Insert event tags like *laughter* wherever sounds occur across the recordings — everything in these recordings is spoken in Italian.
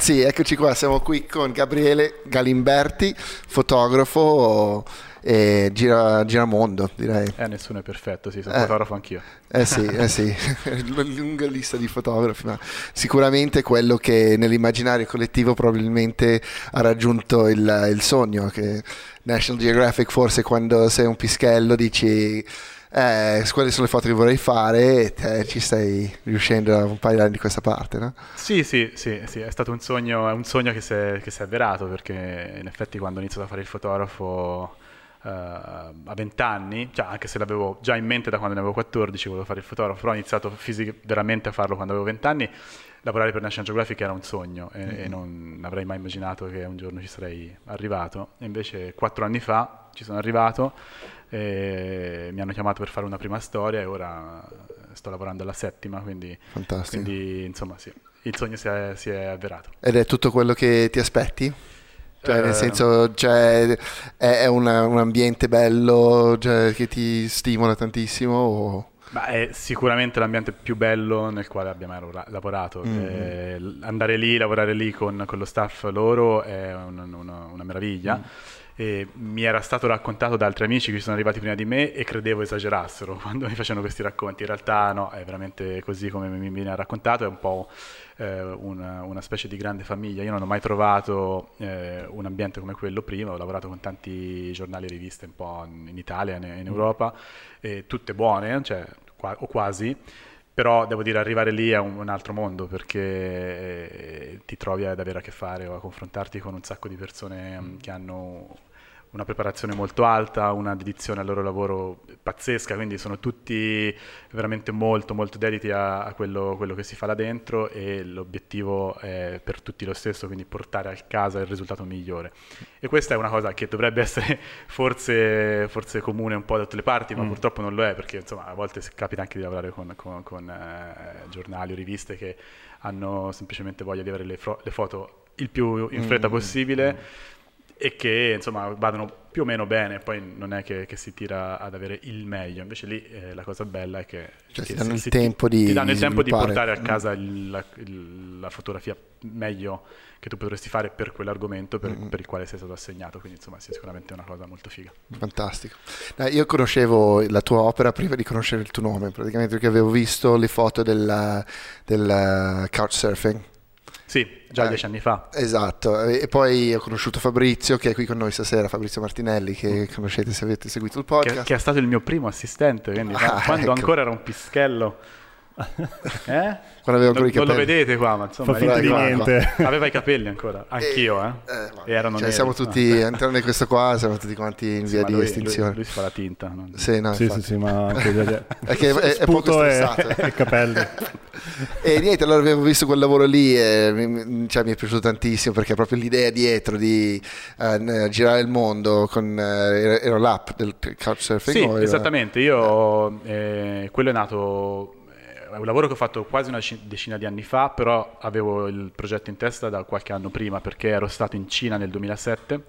ragazzi, eccoci qua, siamo qui con Gabriele Galimberti, fotografo e gira, giramondo, direi. Eh, nessuno è perfetto, sì, sono eh. fotografo anch'io. Eh sì, eh sì, *laughs* lunga lista di fotografi, ma sicuramente quello che nell'immaginario collettivo probabilmente ha raggiunto il, il sogno, che National Geographic forse quando sei un pischello dici eh, quelle sono le foto che vorrei fare e te ci stai riuscendo da un paio di anni di questa parte, no? Sì, sì, sì, sì è stato un sogno, è un sogno che si è, che si è avverato perché in effetti quando ho iniziato a fare il fotografo uh, a 20 anni, cioè anche se l'avevo già in mente da quando ne avevo 14, volevo fare il fotografo, però ho iniziato fisic- veramente a farlo quando avevo 20 anni, lavorare per National Geographic era un sogno e, mm-hmm. e non avrei mai immaginato che un giorno ci sarei arrivato. Invece quattro anni fa ci sono arrivato mi hanno chiamato per fare una prima storia e ora sto lavorando alla settima, quindi, quindi insomma sì, il sogno si è, si è, avverato. Ed è tutto quello che ti aspetti? Cioè, eh, nel senso, cioè, è, una, un ambiente bello cioè, che ti stimola tantissimo? O... Beh, è sicuramente l'ambiente più bello nel quale abbiamo lavorato. Mm-hmm. Eh, andare lì, lavorare lì con, con, lo staff loro è una, una, una meraviglia. Mm e mi era stato raccontato da altri amici che sono arrivati prima di me e credevo esagerassero *laughs* quando mi facevano questi racconti. In realtà no, è veramente così come mi viene raccontato, è un po' eh, una, una, specie di grande famiglia. Io non ho mai trovato eh, un ambiente come quello prima, ho lavorato con tanti giornali e riviste un po' in Italia e in Europa, e tutte buone, cioè, qua, o quasi però devo dire arrivare lì è un, altro mondo perché eh, ti trovi ad avere a che fare o a confrontarti con un sacco di persone mm, che hanno una preparazione molto alta, una dedizione al loro lavoro pazzesca, quindi sono tutti veramente molto molto dediti a, a quello, quello, che si fa là dentro e l'obiettivo è per tutti lo stesso, quindi portare a casa il risultato migliore. E questa è una cosa che dovrebbe essere forse, forse comune un po' da tutte le parti, ma mm. purtroppo non lo è, perché insomma a volte capita anche di lavorare con, con, con eh, giornali o riviste che hanno semplicemente voglia di avere le, fro- le foto il più in fretta mm. possibile. Mm e che insomma vadano più o meno bene, poi non è che, che si tira ad avere il meglio, invece lì eh, la cosa bella è che, cioè, che ti danno il tempo di ti danno il tempo di portare a casa il, la, il, la, fotografia meglio che tu potresti fare per quell'argomento per, mm-hmm. per, il quale sei stato assegnato, quindi insomma sia sicuramente una cosa molto figa. Fantastico. Dai, io conoscevo la tua opera prima di conoscere il tuo nome, praticamente perché avevo visto le foto del, del couchsurfing sì, già eh, dieci anni fa. Esatto, e poi ho conosciuto Fabrizio che è qui con noi stasera, Fabrizio Martinelli, che mm. conoscete se avete seguito il podcast. Che, che è stato il mio primo assistente, quindi ah, quando ecco. ancora era un pischello. Eh? Quando avevo ancora i capelli. Non lo vedete qua, ma insomma, Fa di niente. aveva i capelli ancora, anch'io, eh. eh, e erano cioè, siamo tutti, ah. all'interno di questo qua, siamo tutti quanti in sì, via di lui, estinzione. Lui, lui, si fa la tinta. Non... Sì, no, sì, sì, sì, ma anche *laughs* è che è, è poco stressato. E, *laughs* e capelli. *laughs* e niente, allora avevo visto quel lavoro lì e mi, cioè, mi è piaciuto tantissimo perché proprio l'idea dietro di uh, girare il mondo con uh, era l'app del couchsurfing? Sì, esattamente. Io, eh, quello è nato è un lavoro che ho fatto quasi una decina di anni fa, però avevo il progetto in testa da qualche anno prima perché ero stato in Cina nel 2007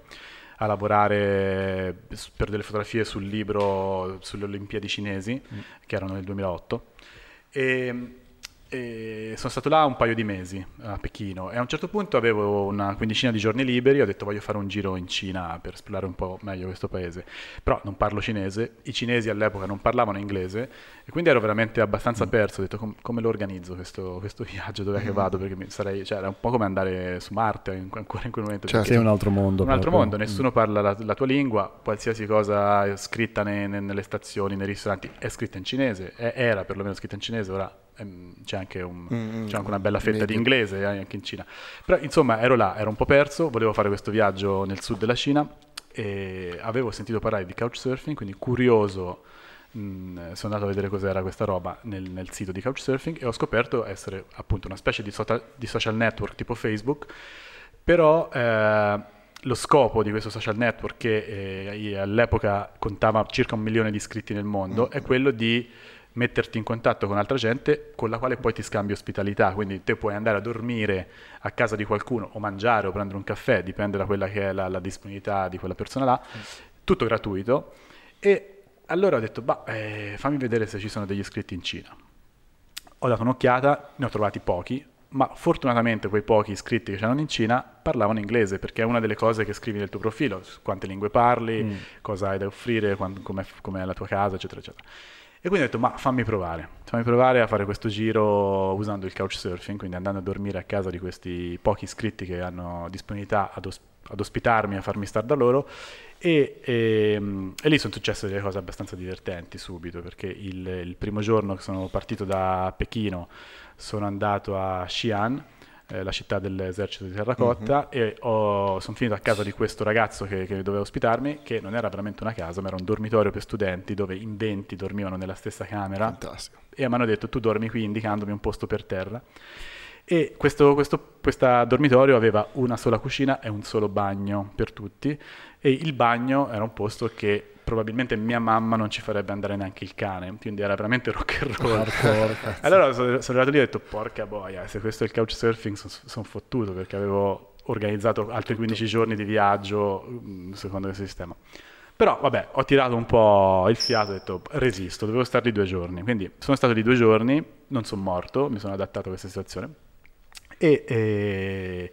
a lavorare per delle fotografie sul libro sulle Olimpiadi cinesi, mm. che erano nel 2008. E e sono stato là un paio di mesi a Pechino e a un certo punto avevo una quindicina di giorni liberi ho detto voglio fare un giro in Cina per esplorare un po' meglio questo paese. Però non parlo cinese, i cinesi all'epoca non parlavano inglese e quindi ero veramente abbastanza mm. perso. Ho detto com- come lo organizzo questo, questo *laughs* viaggio, dove mm. che vado? Perché sarei, cioè, era un po' come andare su Marte in, ancora in quel momento. Cioè, sei un altro mondo. Un altro mondo, nessuno mm. parla la, la, tua lingua, qualsiasi cosa scritta ne, ne, nelle stazioni, nei ristoranti è scritta in cinese, è, era perlomeno scritta in cinese, ora c'è anche, un, mm, c'è anche, una bella fetta di inglese eh, anche in Cina. Però insomma ero là, ero un po' perso, volevo fare questo viaggio nel sud della Cina e avevo sentito parlare di couchsurfing, quindi curioso mh, mm, sono andato a vedere cos'era questa roba nel, nel, sito di couchsurfing e ho scoperto essere appunto una specie di, so- di social network tipo Facebook, però... Eh, lo scopo di questo social network, che eh, all'epoca contava circa un milione di iscritti nel mondo, mm. è quello di metterti in contatto con altra gente con la quale poi ti scambi ospitalità, quindi te puoi andare a dormire a casa di qualcuno o mangiare o prendere un caffè, dipende da quella che è la, la disponibilità di quella persona là, tutto gratuito e allora ho detto, bah, eh, fammi vedere se ci sono degli iscritti in Cina. Ho dato un'occhiata, ne ho trovati pochi, ma fortunatamente quei pochi iscritti che c'erano in Cina parlavano inglese, perché è una delle cose che scrivi nel tuo profilo, quante lingue parli, mm. cosa hai da offrire, com'è, com'è la tua casa, eccetera, eccetera. E quindi ho detto, ma fammi provare, fammi provare a fare questo giro usando il couchsurfing, quindi andando a dormire a casa di questi pochi iscritti che hanno disponibilità ad, os- ad ospitarmi, a farmi stare da loro. E, e, ehm, e, lì sono successe delle cose abbastanza divertenti subito, perché il, il primo giorno che sono partito da Pechino sono andato a Xi'an, eh, la città dell'esercito di terracotta, mm-hmm. e ho, sono finito a casa di questo ragazzo che, che, doveva ospitarmi, che non era veramente una casa, ma era un dormitorio per studenti dove in 20 dormivano nella stessa camera. Fantastico. E mi hanno detto tu dormi qui indicandomi un posto per terra. E questo, questo dormitorio aveva una sola cucina e un solo bagno per tutti e il bagno era un posto che probabilmente mia mamma non ci farebbe andare neanche il cane, quindi era veramente rock and roll. *laughs* allora sono, sono, arrivato lì e ho detto porca boia, se questo è il couchsurfing sono son fottuto perché avevo organizzato altri 15 giorni di viaggio mm, secondo questo sistema. Però vabbè, ho tirato un po' il fiato e ho detto resisto, dovevo stare lì due giorni. Quindi sono stato lì due giorni, non sono morto, mi sono adattato a questa situazione. E, e,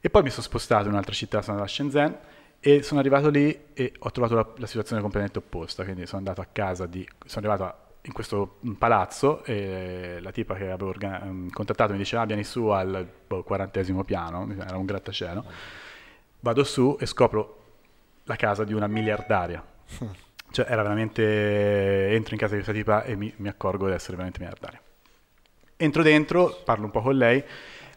e poi mi sono spostato in un'altra città, sono andato a Shenzhen e sono arrivato lì e ho trovato la, la situazione completamente opposta, quindi sono andato a casa di... sono arrivato in questo palazzo e la tipa che avevo organ- mm, contattato mi diceva ah, vieni su al boh, quarantesimo piano, era un grattacielo, vado su e scopro la casa di una miliardaria. *laughs* Cioè era veramente... entro in casa di questa tipa e mi, mi accorgo di essere veramente miliardaria. Entro dentro, parlo un po' con lei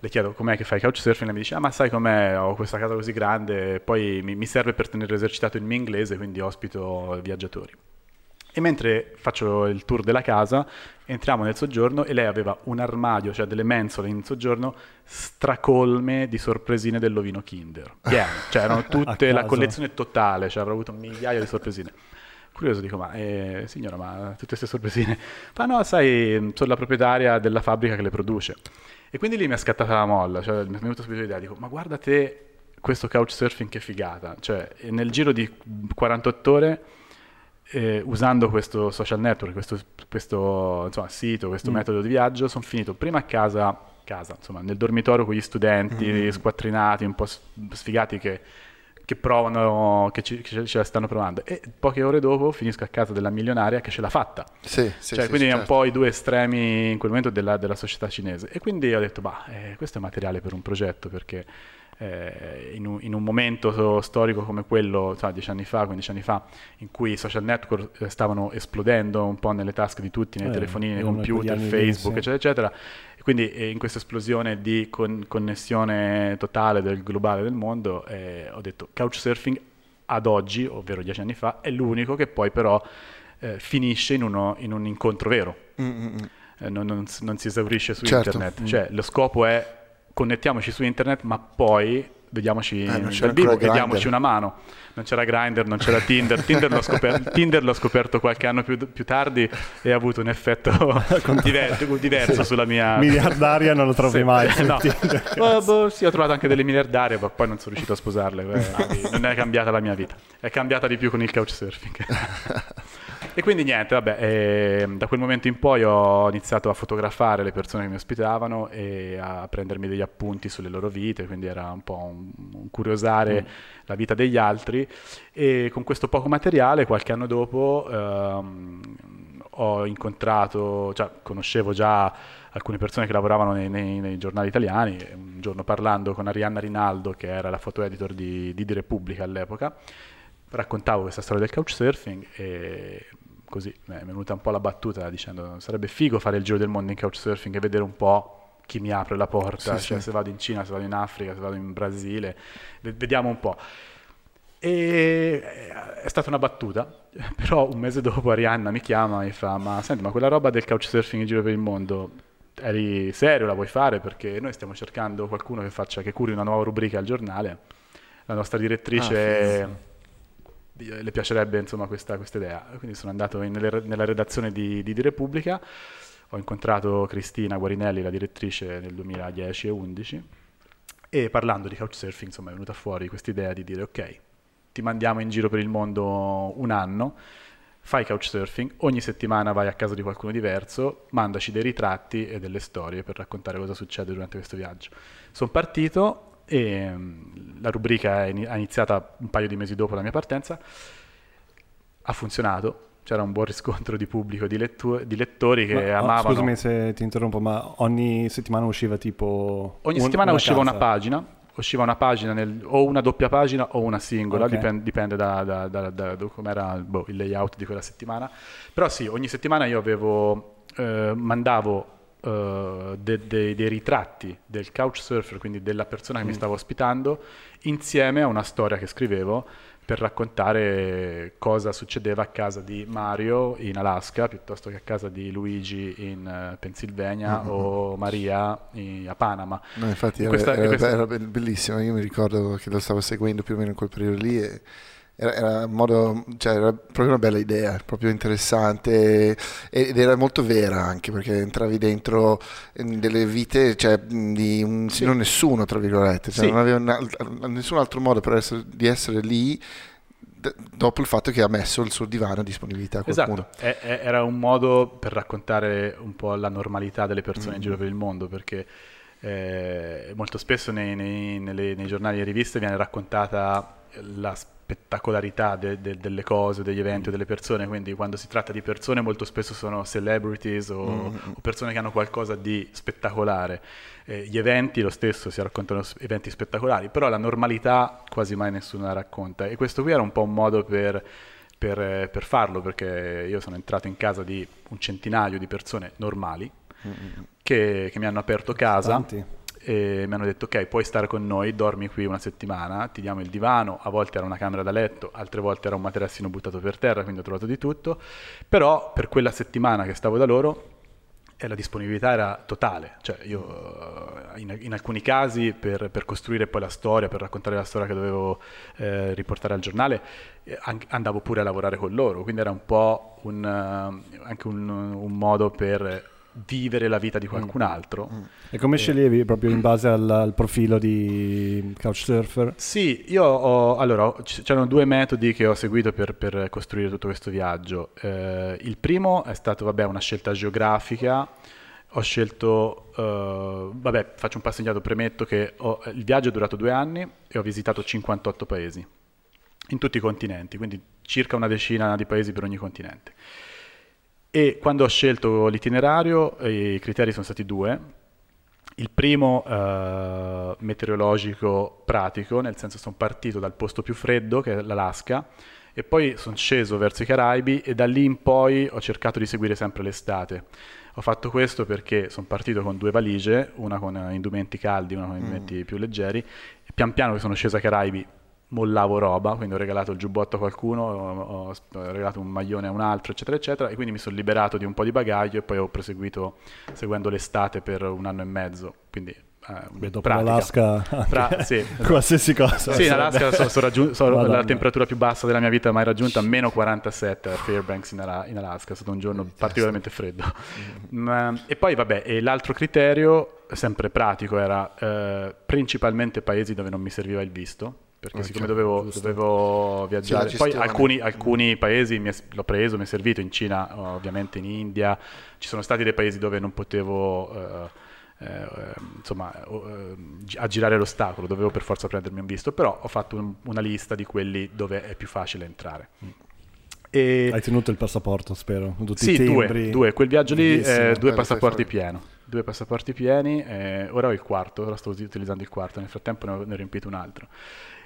le chiedo com'è che fai couchsurfing, e lei mi dice, ah ma sai com'è, ho questa casa così grande, poi mi, mi serve per tenere esercitato il mio inglese, quindi ospito viaggiatori. E mentre faccio il tour della casa, entriamo nel soggiorno e lei aveva un armadio, cioè delle mensole in soggiorno, stracolme di sorpresine dell'ovino Kinder. Pieno, *laughs* cioè erano tutte la collezione totale, cioè avrò avuto un migliaio di sorpresine. Curioso, dico, ma eh, signora, ma tutte queste sorpresine? Ma no, sai, sono la proprietaria della fabbrica che le produce. E quindi lì mi è scattata la molla, cioè mi è venuta subito l'idea, dico, ma guarda te questo couchsurfing che figata, cioè nel giro di 48 ore eh, usando questo social network, questo, questo insomma, sito, questo mm. metodo di viaggio, sono finito prima a casa, casa, insomma, nel dormitorio con gli studenti mm. squattrinati, un po' sfigati che che provano, che, ci, che ce la stanno provando. E poche ore dopo finisco a casa della milionaria che ce l'ha fatta. Sì, sì, cioè, sì, quindi è un po' i due estremi in quel momento della, della società cinese. E quindi ho detto, bah, eh, questo è materiale per un progetto perché eh, in, un, in, un, momento storico come quello, so, dieci anni fa, 15 anni fa, in cui i social network eh, stavano esplodendo un po' nelle tasche di tutti, nei eh, telefonini, nei computer, Facebook, eccetera, eccetera. Quindi eh, in questa esplosione di con- connessione totale del globale del mondo, eh, ho detto couchsurfing ad oggi, ovvero dieci anni fa, è l'unico che poi però eh, finisce in, uno, in, un incontro vero. Mm-hmm. Non, non, non, si esaurisce su certo. internet. Mm. Cioè, lo scopo è connettiamoci su internet, ma poi vediamoci eh, dal vivo e diamoci una mano. Non c'era Grindr, non c'era Tinder. Tinder l'ho, scoperto, *laughs* Tinder l'ho scoperto qualche anno più, più, tardi e ha avuto un effetto *laughs* diverso, *laughs* diverso sì. sulla mia... Miliardaria non lo trovi sì. mai. no. oh, boh, sì, ho trovato anche delle miliardarie, ma poi non sono riuscito a sposarle. Eh, non è cambiata la mia vita. È cambiata di più con il couchsurfing. E quindi niente, vabbè, eh, da quel momento in poi ho iniziato a fotografare le persone che mi ospitavano e a prendermi degli appunti sulle loro vite, quindi era un po' un, un curiosare mm. la vita degli altri e con questo poco materiale qualche anno dopo ehm, ho incontrato, cioè conoscevo già alcune persone che lavoravano nei, nei, nei, giornali italiani, un giorno parlando con Arianna Rinaldo che era la foto editor di, di, di Repubblica all'epoca, raccontavo questa storia del couchsurfing e così mi è venuta un po' la battuta dicendo sarebbe figo fare il giro del mondo in couchsurfing e vedere un po' chi mi apre la porta, sì, cioè sì. se vado in Cina, se vado in Africa, se vado in Brasile, vediamo un po'. E è stata una battuta, *laughs* però un mese dopo Arianna mi chiama e fa ma senti ma quella roba del couchsurfing in giro per il mondo eri serio, la vuoi fare? Perché noi stiamo cercando qualcuno che faccia, che curi una nuova rubrica al giornale. La nostra direttrice... Ah, le piacerebbe insomma questa, questa idea. Quindi sono andato in, nella redazione di, di, di, Repubblica, ho incontrato Cristina Guarinelli, la direttrice nel 2010 e 2011 e parlando di couchsurfing insomma è venuta fuori questa idea di dire ok, ti mandiamo in giro per il mondo un anno, fai couchsurfing, ogni settimana vai a casa di qualcuno diverso, mandaci dei ritratti e delle storie per raccontare cosa succede durante questo viaggio. Sono partito e um, la rubrica è iniziata un paio di mesi dopo la mia partenza, ha funzionato, c'era un buon riscontro di pubblico, di, lettu- di lettori che ma, amavano. Scusami se ti interrompo, ma ogni settimana usciva tipo. Ogni un, settimana una usciva casa. una pagina usciva una pagina nel, o una doppia pagina o una singola, okay. dipende, dipende da, da, da, da, da come era boh, il layout di quella settimana. Però sì, ogni settimana io avevo, eh, mandavo eh, de, de, dei ritratti del couchsurfer, quindi della persona che mm. mi stava ospitando, insieme a una storia che scrivevo per raccontare cosa succedeva a casa di Mario in Alaska piuttosto che a casa di Luigi in uh, Pennsylvania mm-hmm. o Maria in, a Panama. No, infatti era, questa, era, questa... era, bellissimo, io mi ricordo che lo stavo seguendo più o meno in quel periodo lì e era, era, modo, cioè era, proprio una bella idea, proprio interessante ed era molto vera anche perché entravi dentro delle vite cioè, di un signor nessuno, tra virgolette, cioè, sì. non aveva una, nessun altro modo essere, di essere lì dopo il fatto che ha messo il suo divano a disponibilità a qualcuno. Esatto, è, è, era un modo per raccontare un po' la normalità delle persone mm. in giro per il mondo perché eh, molto spesso nei, nei, nelle, nei giornali e riviste viene raccontata la spettacolarità de, de, delle cose, degli eventi o delle persone, quindi quando si tratta di persone molto spesso sono celebrities o, mm. o persone che hanno qualcosa di spettacolare. Eh, gli eventi lo stesso si raccontano eventi spettacolari, però la normalità quasi mai nessuno la racconta e questo qui era un po' un modo per, per, per farlo perché io sono entrato in casa di un centinaio di persone normali mm. che, che mi hanno aperto casa. Tanti e mi hanno detto ok puoi stare con noi, dormi qui una settimana, ti diamo il divano, a volte era una camera da letto, altre volte era un materassino buttato per terra, quindi ho trovato di tutto, però per quella settimana che stavo da loro eh, la disponibilità era totale, cioè io eh, in, in alcuni casi per, per, costruire poi la storia, per raccontare la storia che dovevo eh, riportare al giornale, eh, andavo pure a lavorare con loro, quindi era un po' un, anche un, un modo per vivere la vita di qualcun mm. altro. Mm. E come sceglievi proprio in base al, al, profilo di Couchsurfer? Sì, io ho, allora, c'erano due metodi che ho seguito per, per costruire tutto questo viaggio. Eh, il primo è stato, vabbè, una scelta geografica. Ho scelto, uh, vabbè, faccio un passo indietro, premetto che ho, il viaggio è durato due anni e ho visitato 58 paesi, in tutti i continenti, quindi circa una decina di paesi per ogni continente. E quando ho scelto l'itinerario i criteri sono stati due. Il primo eh, meteorologico pratico, nel senso sono partito dal posto più freddo, che è l'Alaska, e poi sono sceso verso i Caraibi e da lì in poi ho cercato di seguire sempre l'estate. Ho fatto questo perché sono partito con due valigie, una con indumenti caldi, una con indumenti mm. più leggeri, e pian piano che sono sceso ai Caraibi mollavo roba, quindi ho regalato il giubbotto a qualcuno, ho, ho, regalato un maglione a un altro, eccetera, eccetera, e quindi mi sono liberato di un po' di bagaglio e poi ho proseguito seguendo l'estate per un anno e mezzo, quindi eh, Beh, dopo l'Alaska, pra- sì, *laughs* qualsiasi cosa. Sì, in Alaska so, so raggiun- so la temperatura più bassa della mia vita mai raggiunta, meno 47 a Fairbanks in, Ala- in Alaska, è stato un giorno particolarmente freddo. Mm, e poi vabbè, e l'altro criterio, sempre pratico, era eh, principalmente paesi dove non mi serviva il visto, perché okay, siccome dovevo, dovevo viaggiare, sì, poi alcuni, alcuni, paesi è, l'ho preso, mi è servito, in Cina ovviamente, in India, ci sono stati dei paesi dove non potevo eh, eh, insomma, eh, aggirare l'ostacolo, dovevo per forza prendermi un visto, però ho fatto un, una lista di quelli dove è più facile entrare. E... Hai tenuto il passaporto, spero? Tutti sì, due, due, quel viaggio lì, eh, due passaporti pieni due passaporti pieni, eh, ora ho il quarto, ora sto utilizzando il quarto, nel frattempo ne ho, ne ho riempito un altro.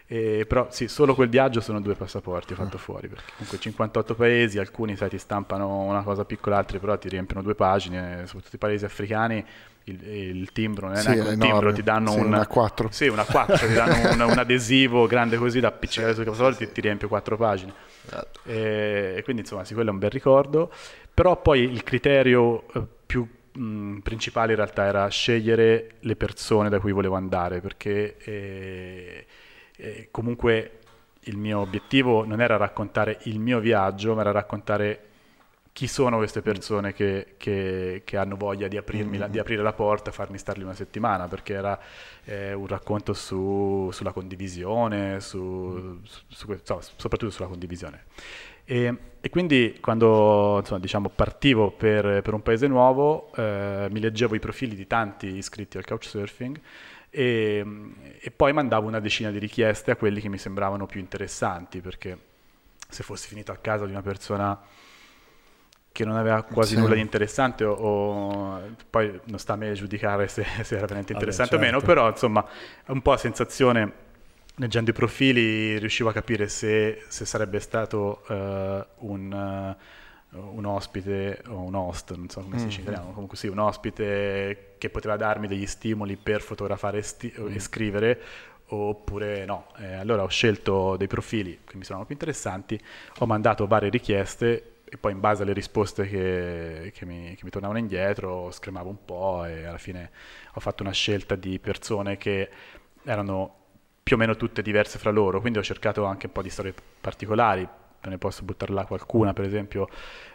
E, però sì, solo quel viaggio sono due passaporti ho fatto ah. fuori, perché comunque 58 paesi, alcuni sai, ti stampano una cosa piccola, altri però ti riempiono due pagine, soprattutto i paesi africani il, il timbro, non è sì, neanche un timbro, ti danno sì, un, una 4. Sì, una 4, ti danno un, un, adesivo grande così da appiccicare sui passaporti e ti riempie quattro pagine. Esatto. E, e, quindi insomma sì, quello è un bel ricordo, però poi il criterio eh, più mh, principale in realtà era scegliere le persone da cui volevo andare, perché... Eh, eh, comunque il mio obiettivo non era raccontare il mio viaggio, ma era raccontare chi sono queste persone che, che, che hanno voglia di, la, di, aprire la porta e farmi starli una settimana, perché era eh, un racconto su, sulla condivisione, su, su, so, soprattutto sulla condivisione. E, e quindi quando insomma, diciamo, partivo per, per, un paese nuovo eh, mi leggevo i profili di tanti iscritti al couchsurfing e, e poi mandavo una decina di richieste a quelli che mi sembravano più interessanti perché se fossi finito a casa di una persona che non aveva quasi sì. nulla di interessante o, o, poi non sta a me giudicare se, se era veramente interessante Vabbè, certo. o meno, però insomma un po' a sensazione leggendo i profili riuscivo a capire se, se sarebbe stato uh, un, uh, un, ospite o un host, non so come mm. si dice in italiano, comunque sì, un ospite che poteva darmi degli stimoli per fotografare e, sti- mm. e scrivere oppure no. Eh, allora ho scelto dei profili che mi sembrano più interessanti, ho mandato varie richieste e poi in base alle risposte che, che, mi, che, mi, tornavano indietro scremavo un po' e alla fine ho fatto una scelta di persone che erano più o meno tutte diverse fra loro, quindi ho cercato anche un po' di storie particolari, ne posso buttare là qualcuna, per esempio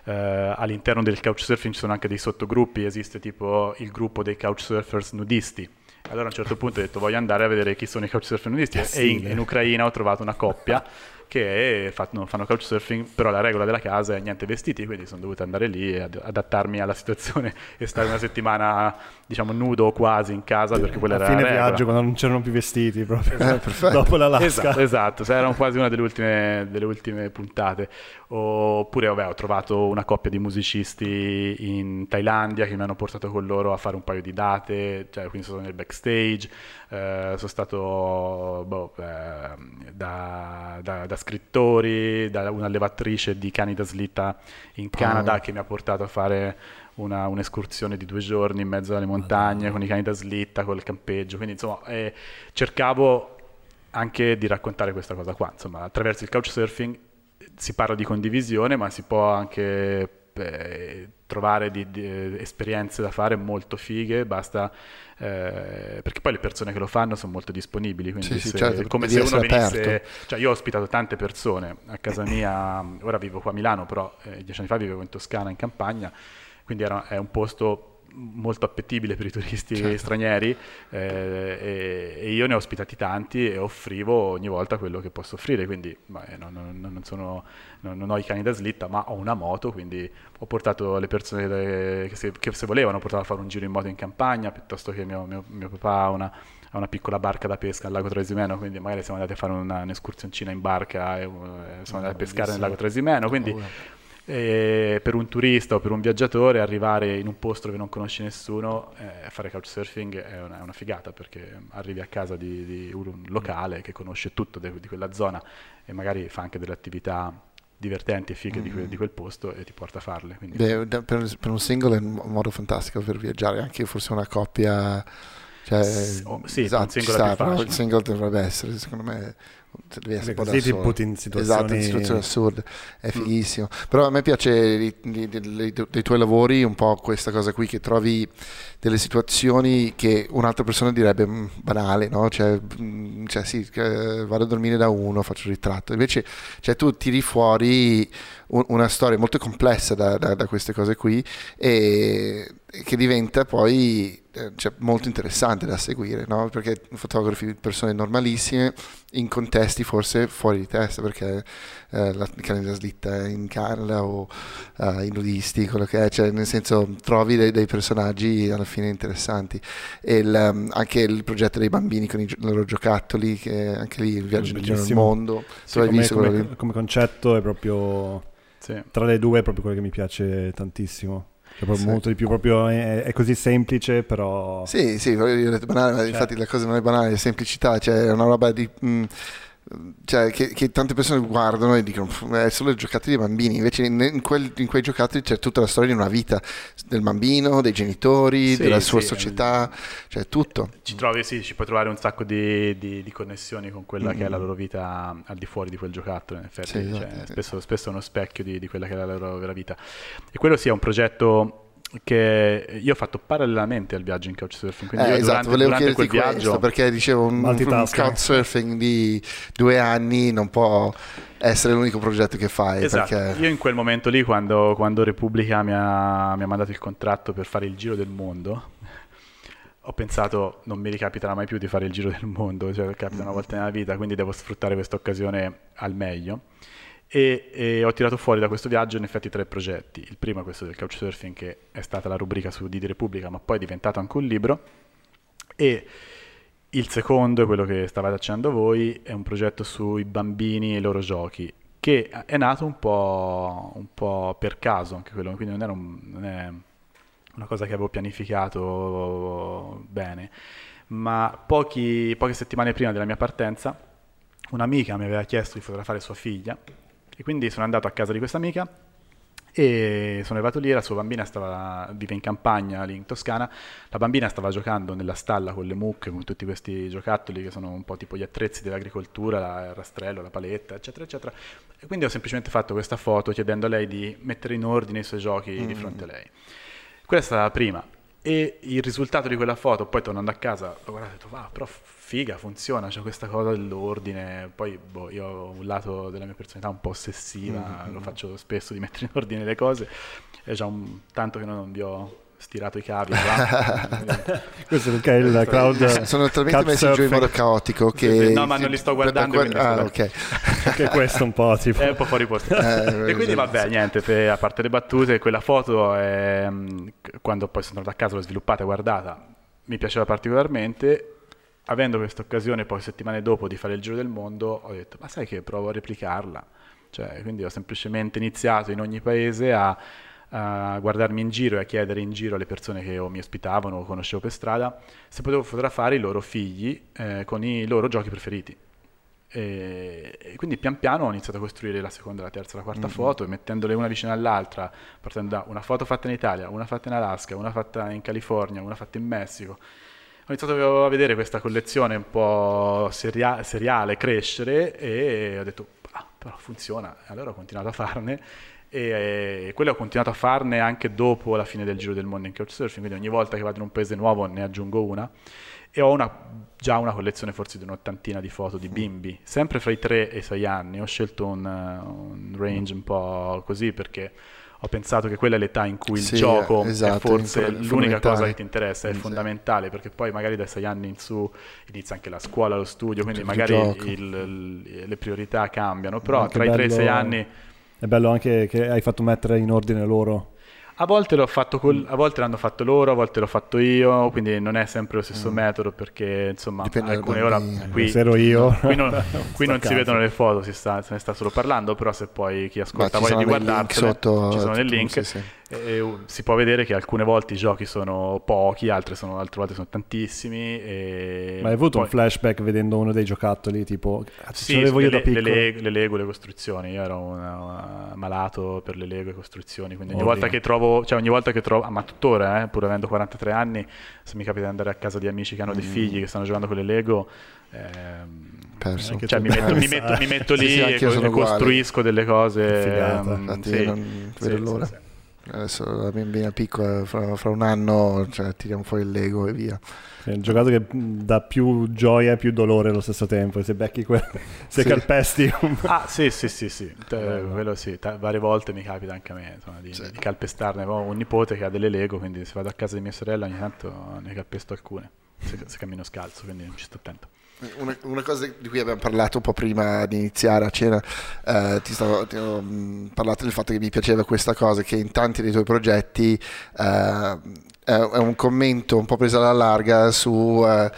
eh, all'interno del couchsurfing ci sono anche dei sottogruppi, esiste tipo il gruppo dei couchsurfers nudisti, allora a un certo punto ho detto voglio andare a vedere chi sono i couchsurfer nudisti. Eh, e in, in Ucraina ho trovato una coppia *laughs* che fanno, fanno couchsurfing, però la regola della casa è niente vestiti, quindi sono dovuto andare lì e ad, adattarmi alla situazione *laughs* e stare una settimana, diciamo, nudo o quasi in casa, perché quella era la fine viaggio, quando non c'erano più vestiti, proprio, *laughs* eh, dopo la lasca. Esatto, esatto, erano quasi una delle ultime, delle ultime puntate. Oppure, vabbè, ho trovato una coppia di musicisti in Thailandia che mi hanno portato con loro a fare un paio di date, cioè, quindi sono nel backstage, sono stato boh, eh, da, da, da scrittori, da un'allevatrice di cani da slitta in Canada oh. che mi ha portato a fare una, un'escursione di due giorni in mezzo alle montagne con i cani da slitta, col campeggio. Quindi insomma eh, cercavo anche di raccontare questa cosa qua. Insomma, attraverso il couchsurfing si parla di condivisione, ma si può anche eh, trovare di, di, esperienze da fare molto fighe, basta eh, perché poi le persone che lo fanno sono molto disponibili, quindi sì, se, sì, certo, come se uno venisse, cioè io ho ospitato tante persone a casa mia, ora vivo qua a Milano, però eh, dieci anni fa vivevo in Toscana, in campagna, quindi era, è un posto molto appetibile per i turisti certo. stranieri eh, e, e, io ne ho ospitati tanti e offrivo ogni volta quello che posso offrire, quindi beh, non, non, non, sono, non, ho i cani da slitta, ma ho una moto, quindi ho portato le persone che, se, che se volevano, portato a fare un giro in moto in campagna, piuttosto che mio, mio, mio papà ha una, ha una, piccola barca da pesca al lago Trasimeno, quindi magari siamo andati a fare una, un'escursioncina in barca e uh, siamo andati a pescare nel lago Trasimeno, quindi... E per un turista o per un viaggiatore arrivare in un posto dove non conosci nessuno e eh, fare couchsurfing è una, è una, figata perché arrivi a casa di, di un locale che conosce tutto de, di quella zona e magari fa anche delle attività divertenti e fighe mm. di, quel, di, quel, posto e ti porta a farle. Beh, per, per, un single è un modo fantastico per viaggiare, anche forse una coppia... Cioè, S- oh, sì, esatto, un single sta, il single dovrebbe essere, secondo me, devi essere un po' da ti butti in situazioni... Esatto, in situazioni assurde, è mm. fighissimo. Mm. Però a me piace dei, tuoi lavori un po' questa cosa qui, che trovi delle situazioni che un'altra persona direbbe mm, banale, no? Cioè, mm, cioè sì, vado a dormire da uno, faccio il ritratto. Invece cioè, tu tiri fuori un, una storia molto complessa da, da, da queste cose qui e che diventa poi cioè, molto interessante da seguire, no? perché fotografi persone normalissime in contesti forse fuori di testa, perché eh, la canna slitta in Canada o eh, i nudisti, quello che è, cioè, nel senso trovi dei, dei personaggi alla fine interessanti. E il, um, anche il progetto dei bambini con i, i loro giocattoli, che anche lì il viaggio nel mondo. Sì, come, come, come, concetto è proprio... Sì. Tra le due è proprio quello che mi piace tantissimo. Sì. molto di più, proprio è, è, così semplice, però. Sì, sì, io ho detto banale, cioè. infatti la cosa non è banale, è semplicità, cioè è una roba di. Mh, mm, cioè, che, che, tante persone guardano e dicono è solo il giocattoli dei bambini. Invece in, in, quel, in, quei giocattoli c'è tutta la storia di una vita del bambino, dei genitori, sì, della sua sì, società cioè tutto. Ci trovi, sì, ci puoi trovare un sacco di, di, di connessioni con quella mm-hmm. che è la loro vita al di fuori di quel giocattolo in effetti sì, cioè, esatto, spesso, spesso, è uno specchio di, di quella che è la loro vera vita. E quello sì è un progetto che io ho fatto parallelamente al viaggio in couchsurfing. Quindi eh, io esatto, durante, volevo durante quel viaggio, questo perché dicevo un, un couchsurfing di due anni non può essere l'unico progetto che fai. Esatto. Perché... Io in quel momento lì, quando, quando Repubblica mi ha, mi ha mandato il contratto per fare il giro del mondo, ho pensato non mi ricapiterà mai più di fare il giro del mondo, cioè capita una volta nella vita, quindi devo sfruttare questa occasione al meglio e, e, ho tirato fuori da questo viaggio in effetti tre progetti. Il primo è questo del couchsurfing che è stata la rubrica su Didi Repubblica ma poi è diventato anche un libro. E il secondo, quello che stavate accennando voi, è un progetto sui bambini e i loro giochi che è nato un po', un po per caso anche quello, quindi non, un, non è una cosa che avevo pianificato bene, ma pochi, poche settimane prima della mia partenza un'amica mi aveva chiesto di fotografare sua figlia e quindi sono andato a casa di questa amica e sono arrivato lì, la sua bambina stava, vive in campagna lì in Toscana, la bambina stava giocando nella stalla con le mucche, con tutti questi giocattoli che sono un po' tipo gli attrezzi dell'agricoltura, il rastrello, la paletta, eccetera, eccetera. E quindi ho semplicemente fatto questa foto chiedendo a lei di mettere in ordine i suoi giochi mm. di fronte a lei. Quella è stata la prima. E il risultato di quella foto, poi tornando a casa, ho guardato e ho detto, wow, però figa, funziona, c'è questa cosa dell'ordine. Poi boh, io ho un lato della mia personalità un po' ossessiva, mm-hmm. lo faccio spesso di mettere in ordine le cose. È già un tanto che non vi ho stirato i cavi. *laughs* Questo perché il cloud sono talmente messi giù in modo caotico che no, ma non li sto guardando. Guarda, ah, ok. *laughs* che questo un po' tipo è un po' fuori posto. *laughs* Eh, e quindi vabbè, niente, per, a parte le battute, quella foto è, quando poi sono andato a casa l'ho sviluppata e guardata, mi piaceva particolarmente avendo questa occasione poi settimane dopo di fare il giro del mondo, ho detto, ma sai che provo a replicarla. Cioè, quindi ho semplicemente iniziato in ogni paese a, a, guardarmi in giro e a chiedere in giro alle persone che mi ospitavano o conoscevo per strada se potevo fotografare i loro figli eh, con i loro giochi preferiti. E, e, quindi pian piano ho iniziato a costruire la seconda, la terza, la quarta mm-hmm. foto, mettendole una vicino all'altra, partendo da una foto fatta in Italia, una fatta in Alaska, una fatta in California, una fatta in Messico ho iniziato a vedere questa collezione un po' seria- seriale crescere e ho detto, ah, però funziona. E allora ho continuato a farne e, e quello ho continuato a farne anche dopo la fine del Giro del Mondo in Couchsurfing, quindi ogni volta che vado in un paese nuovo ne aggiungo una. E ho una, già una collezione forse di un'ottantina di foto di bimbi, sempre fra i 3 e i 6 anni. Ho scelto un, un range un po' così perché ho pensato che quella è l'età in cui sì, il gioco esatto, è forse l'unica cosa che ti interessa, è sì. fondamentale, perché poi magari dai sei anni in su inizia anche la scuola, lo studio, quindi magari il, le priorità cambiano, però tra i 3 e i 6 anni... È bello anche che hai fatto mettere in ordine loro a volte, l'ho fatto col, a volte l'hanno fatto loro, a volte l'ho fatto io, quindi non è sempre lo stesso mm. metodo perché insomma Dipende alcune ore qui, se ero io. *laughs* qui non, *laughs* qui non si vedono le foto, si sta, se ne sta solo parlando, però se poi chi ascolta voglia di guardarsene, ci sono nel link. Sì, sì e si può vedere che alcune volte i giochi sono pochi, altre, sono, altre volte sono tantissimi. Ma hai avuto poi... un flashback vedendo uno dei giocattoli? Tipo, sì, io le, da piccolo. Le, le, Lego, le costruzioni. Io ero una, malato per le Lego e costruzioni. Quindi ogni volta che trovo, cioè ogni volta che trovo, ah, ma tuttora, eh, pur avendo 43 anni, se mi capita di andare a casa di amici che hanno mm. dei figli che stanno giocando con le Lego. Ehm, Perso. Cioè, mi, metto, mi, metto, mi, metto, lì sì, sì, e, costruisco delle cose. Um, Infatti, sì, non vedo l'ora. Adesso la bambina piccola, fra, fra un anno cioè, tiriamo fuori il Lego e via. È un giocato che dà più gioia e più dolore allo stesso tempo. Se becchi que- se sì. calpesti. ah, sì, sì, sì, sì. T- quello sì. T- varie volte mi capita anche a me insomma, di, sì. di, calpestarne. Ho un nipote che ha delle Lego, quindi se vado a casa di mia sorella ogni tanto ne calpesto alcune. Se, se cammino scalzo, quindi ci sto attento. Una, una, cosa di cui abbiamo parlato un po' prima di iniziare a cena, eh, ti, stavo, ti ho mm, parlato del fatto che mi piaceva questa cosa, che in tanti dei tuoi progetti eh, è un commento un po' preso alla larga su... Eh,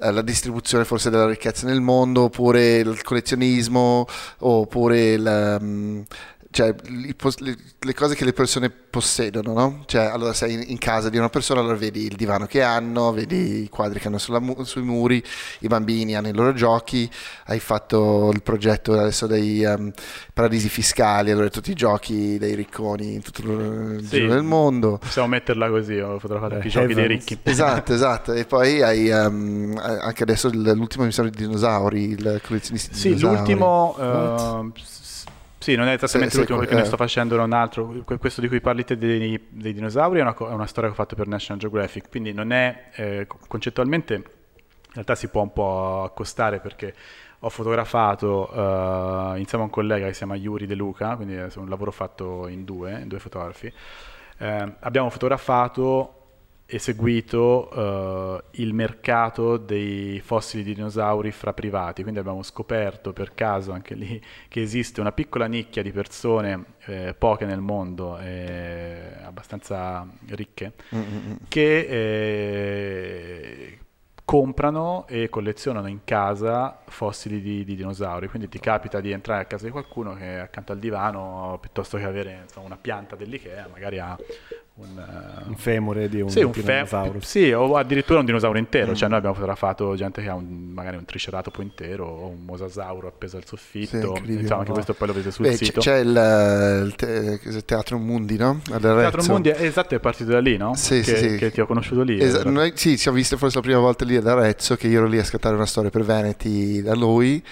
la distribuzione forse della ricchezza nel mondo oppure il collezionismo oppure um, cioè, le, cose che le persone possedono, no? Cioè, allora sei in, casa di una persona, allora vedi il divano che hanno, vedi i quadri che hanno sulla, sui muri, i bambini hanno i loro giochi, hai fatto il progetto adesso dei um, paradisi fiscali, allora tutti i giochi dei ricconi in tutto il sì, giro del mondo. Possiamo metterla così, ho fotografato anche i giochi dei ricchi. Esatto, *laughs* esatto. E poi hai um, anche adesso l'ultimo emissione di dinosauri, il collezionista di sì, dinosauri. Sì, l'ultimo... Uh, sì, non è esattamente sì, l'ultimo sì, perché eh. ne sto facendo un altro. Questo di cui parli te dei, dei dinosauri è una, è una, storia che ho fatto per National Geographic, quindi non è eh, concettualmente in realtà si può un po' accostare perché ho fotografato uh, insieme a un collega che si chiama Yuri De Luca, quindi è un lavoro fatto in due, in due fotografi. Eh, abbiamo fotografato eseguito uh, il mercato dei fossili di dinosauri fra privati, quindi abbiamo scoperto per caso anche lì *laughs* che esiste una piccola nicchia di persone, eh, poche nel mondo, eh, abbastanza ricche, mm-hmm. che eh, comprano e collezionano in casa fossili di, di, dinosauri, quindi ti capita di entrare a casa di qualcuno che accanto al divano, piuttosto che avere insomma, una pianta dell'Ikea, magari ha un, uh, un femore di un, sì, un dinosauro. Sì, o addirittura un dinosauro intero. Mm. Cioè, noi abbiamo fotografato gente che ha un, magari un triceratopo intero o un mosasauro appeso al soffitto. Sì, Insomma, anche questo poi lo vedete sul Beh, sito. C'è il, il, te, il, Teatro Mundi, no? il Teatro Mundi, esatto, è partito da lì, no? Sì, che, sì, che ti ho conosciuto lì. Esa- noi, sì, ci siamo visti forse la prima volta lì ad Arezzo, che io ero lì a scattare una storia per Veneti da lui.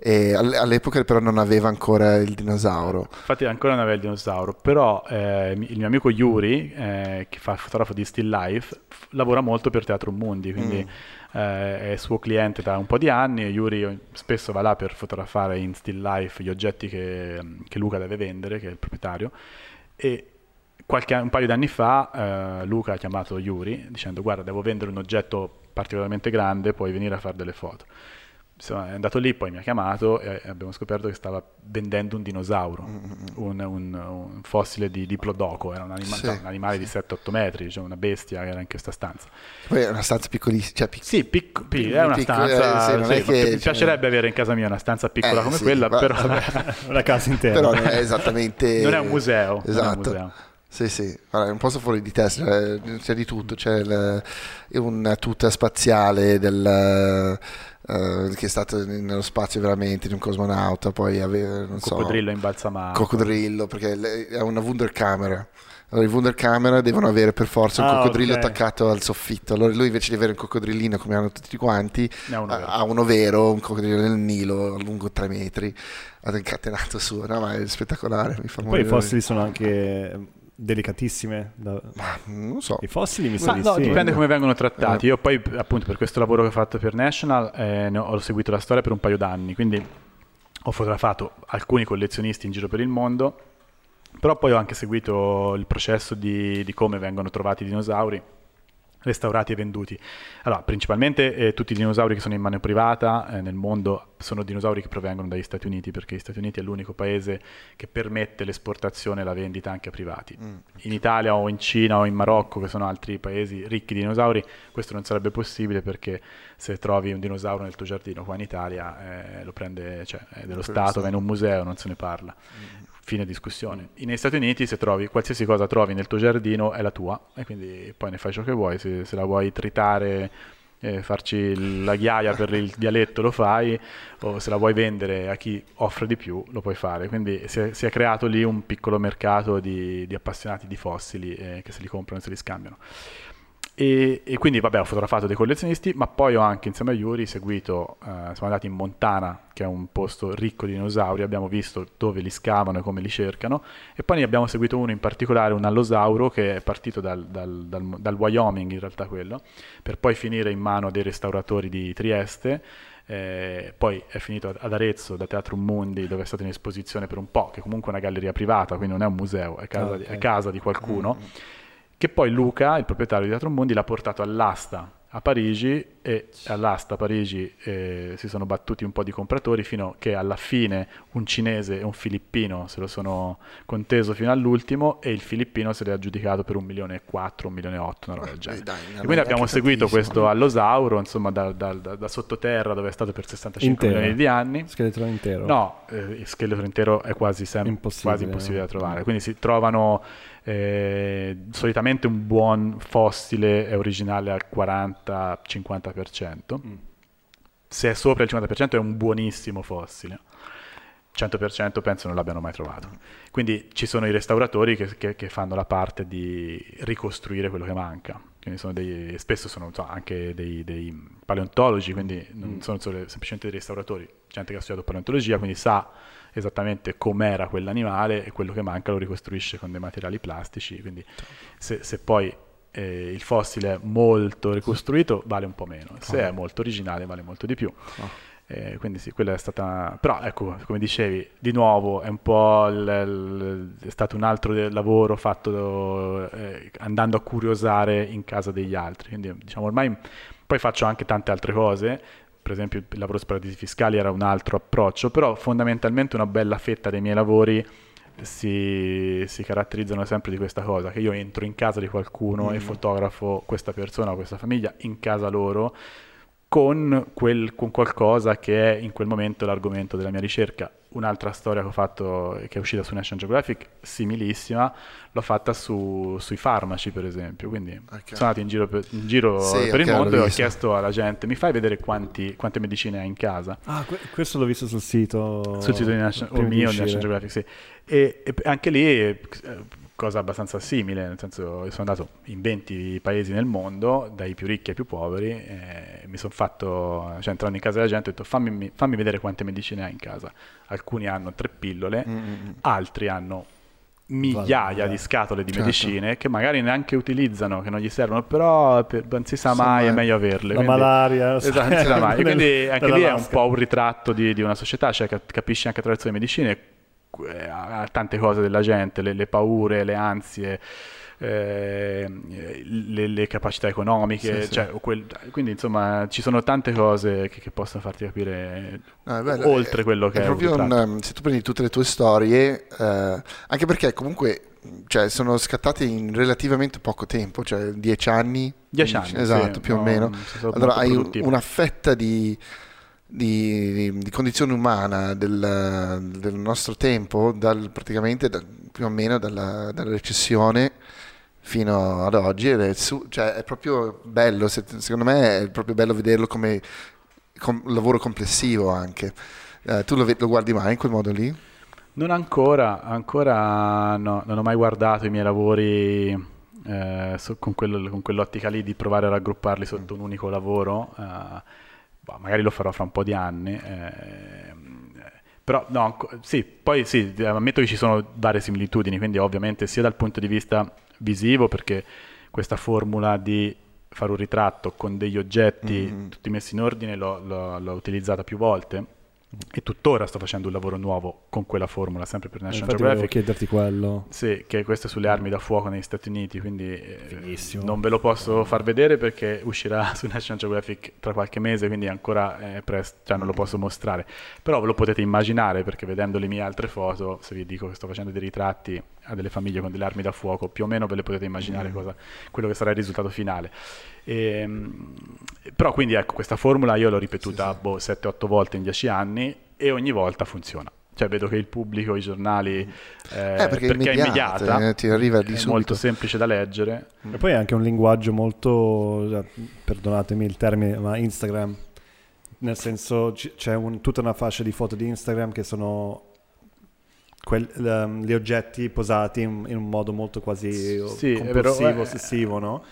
E all'epoca però non aveva ancora il dinosauro. Infatti ancora non aveva il dinosauro, però eh, il mio amico Yuri, eh, che fa fotografo di Still Life, lavora molto per Teatro Mundi, quindi mm. eh, è suo cliente da un po' di anni. Yuri spesso va là per fotografare in Still Life gli oggetti che, che Luca deve vendere, che è il proprietario. E qualche, un paio di anni fa eh, Luca ha chiamato Yuri dicendo guarda devo vendere un oggetto particolarmente grande, puoi venire a fare delle foto è andato lì, poi mi ha chiamato e abbiamo scoperto che stava vendendo un dinosauro, mm-hmm. un, un, un, fossile di Diplodoco, era un, anima- sì, un animale sì. di 7-8 metri, cioè una bestia che era in questa stanza. Poi è una stanza piccolissima. Cioè pic- sì, pic- pic- è una stanza. Eh, sì, che, mi piacerebbe avere in casa mia una stanza piccola eh, come quella, va, però *laughs* una casa intera. Però non è esattamente... non è un museo. Esatto. Sì, sì, è un posto fuori di testa, c'è di tutto, c'è il, una tuta spaziale del Uh, che è stato nello spazio veramente di un cosmonauta, poi aveva non so, coccodrillo imbalsamato. Coccodrillo, perché è una Wunderkamera. Allora, i Wunderkamera devono avere per forza un ah, coccodrillo okay. attaccato al soffitto. Allora, lui invece di avere un coccodrillino come hanno tutti quanti, uno ha uno vero, un coccodrillo nel Nilo, lungo tre metri, ha incatenato su. No, ma è spettacolare. Mi fa poi i fossili sono anche delicatissime da... non so i fossili mi sa no, sì. dipende come vengono trattati eh. io poi appunto per questo lavoro che ho fatto per National eh, ho seguito la storia per un paio d'anni quindi ho fotografato alcuni collezionisti in giro per il mondo però poi ho anche seguito il processo di, di come vengono trovati i dinosauri restaurati e venduti. Allora, principalmente eh, tutti i dinosauri che sono in mano privata eh, nel mondo sono dinosauri che provengono dagli Stati Uniti, perché gli Stati Uniti è l'unico paese che permette l'esportazione e la vendita anche a privati. Mm. In Italia o in Cina o in Marocco, che sono altri paesi ricchi di dinosauri, questo non sarebbe possibile perché se trovi un dinosauro nel tuo giardino qua in Italia eh, lo prende, cioè, è dello Stato, va in un museo, non se ne parla. Mm fine discussione. Negli Stati Uniti se trovi qualsiasi cosa trovi nel tuo giardino è la tua e quindi poi ne fai ciò che vuoi, se, se la vuoi tritare eh, farci la ghiaia per il dialetto lo fai o se la vuoi vendere a chi offre di più lo puoi fare. Quindi si è, si è creato lì un piccolo mercato di, di appassionati di fossili eh, che se li comprano e se li scambiano e, e, quindi vabbè ho fotografato dei collezionisti, ma poi ho anche insieme a Yuri seguito, eh, siamo andati in Montana, che è un posto ricco di dinosauri, abbiamo visto dove li scavano e come li cercano, e poi ne abbiamo seguito uno in particolare, un allosauro, che è partito dal, dal, dal, dal Wyoming in realtà quello, per poi finire in mano dei restauratori di Trieste, eh, poi è finito ad Arezzo da Teatro Mundi dove è stato in esposizione per un po', che comunque è una galleria privata, quindi non è un museo, è casa, okay. di, è casa di qualcuno. Mm-hmm che poi Luca, il proprietario di Teatro Mondi, l'ha portato all'asta a Parigi e all'asta a Parigi eh, si sono battuti un po' di compratori fino a che alla fine un cinese e un filippino se lo sono conteso fino all'ultimo e il filippino se l'è aggiudicato per un milione e quattro, un milione e otto, una roba del genere. Dai, e quindi abbiamo seguito questo allosauro, insomma da, da, da, da, sottoterra dove è stato per 65 intero. milioni di anni. Scheletro intero? No, eh, il scheletro intero è quasi sempre impossibile, quasi impossibile da trovare, quindi si trovano eh, solitamente un buon fossile è originale al 40-50%. Mm. Se è sopra il 50% è un buonissimo fossile. 100% penso non l'abbiano mai trovato. Quindi ci sono i restauratori che, che, che fanno la parte di ricostruire quello che manca. Sono dei, spesso sono so, anche dei, dei, paleontologi, quindi non mm. sono solo, semplicemente dei restauratori, gente che ha studiato paleontologia, quindi sa esattamente com'era quell'animale e quello che manca lo ricostruisce con dei materiali plastici, quindi se, se poi eh, il fossile è molto ricostruito vale un po' meno, se è molto originale vale molto di più. Eh, quindi sì, quella è stata... Però ecco, come dicevi, di nuovo è un po' il, il, è stato un altro lavoro fatto eh, andando a curiosare in casa degli altri. Quindi diciamo ormai poi faccio anche tante altre cose, per esempio il lavoro su paradisi fiscali era un altro approccio, però fondamentalmente una bella fetta dei miei lavori si, si, caratterizzano sempre di questa cosa, che io entro in casa di qualcuno mm. e fotografo questa persona, questa famiglia in casa loro con, quel, con qualcosa che è in quel momento l'argomento della mia ricerca. Un'altra storia che ho fatto, che è uscita su National Geographic, similissima, l'ho fatta su, sui farmaci, per esempio. Quindi okay. sono andato in giro per, in giro sì, per okay, il mondo e ho chiesto alla gente: mi fai vedere quanti, quante medicine hai in casa? Ah, questo l'ho visto sul sito. Sul sito di National, mio, di National Geographic, sì. E, e anche lì eh, cosa abbastanza simile, nel senso io sono andato in 20 paesi nel mondo, dai più ricchi ai più poveri, e mi sono fatto, cioè entrando in casa della gente, ho detto fammi, fammi vedere quante medicine hai in casa. Alcuni hanno tre pillole, mm-hmm. altri hanno migliaia vale. di scatole di certo. medicine che magari neanche utilizzano, che non gli servono, però per, non si sa mai, è meglio averle. La quindi, malaria. Esatto, non si sa mai. *laughs* quindi anche lì è un po' un ritratto di, di una società, cioè capisci anche attraverso le medicine a tante cose della gente, le, le paure, le ansie. Eh, le, le, capacità economiche, sì, cioè, sì. Quel, quindi insomma ci sono tante cose che, che possono farti capire no, bello, oltre è, quello che è. È proprio un, se tu prendi tutte le tue storie, eh, anche perché comunque cioè, sono scattate in relativamente poco tempo, cioè dieci anni. Dieci anni, esatto, sì, più no, o meno. Allora hai una fetta di di, di, condizione umana del, del, nostro tempo, dal, praticamente da, più o meno dalla, dalla, recessione fino ad oggi, ed è, su, cioè, è proprio bello, secondo me è proprio bello vederlo come com, lavoro complessivo anche. Eh, tu lo, lo, guardi mai in quel modo lì? Non ancora, ancora no, non ho mai guardato i miei lavori eh, so, con, quello, con, quell'ottica lì di provare a raggrupparli sotto un unico lavoro. Eh, Boh, magari lo farò fra un po' di anni. Eh, però no, sì, poi sì, ammetto che ci sono varie similitudini, quindi ovviamente sia dal punto di vista visivo, perché questa formula di fare un ritratto con degli oggetti mm-hmm. tutti messi in ordine l'ho, l'ho, l'ho utilizzata più volte e tuttora sto facendo un lavoro nuovo con quella formula, sempre per National Infatti Geographic. chiederti quello. Sì, che questo è sulle armi da fuoco negli Stati Uniti, quindi eh, non ve lo posso far vedere perché uscirà *laughs* su National Geographic tra qualche mese, quindi ancora è presto, cioè non lo posso mostrare. Però ve lo potete immaginare perché vedendo le mie altre foto, se vi dico che sto facendo dei ritratti a delle famiglie con delle armi da fuoco, più o meno ve le potete immaginare mm. cosa, quello che sarà il risultato finale. E, ehm, però quindi ecco, questa formula io l'ho ripetuta sì, sì. boh, 7-8 volte in 10 anni e ogni volta funziona. Cioè vedo che il pubblico, i giornali, eh, eh, perché, perché, è immediata, eh, ti arriva di è subito. molto semplice da leggere. E poi è anche un linguaggio molto, perdonatemi il termine, ma Instagram. Nel senso c'è un, tutta una fascia di foto di Instagram che sono quel, um, gli oggetti posati in, in, un modo molto quasi sì, compulsivo, eh, ossessivo, no?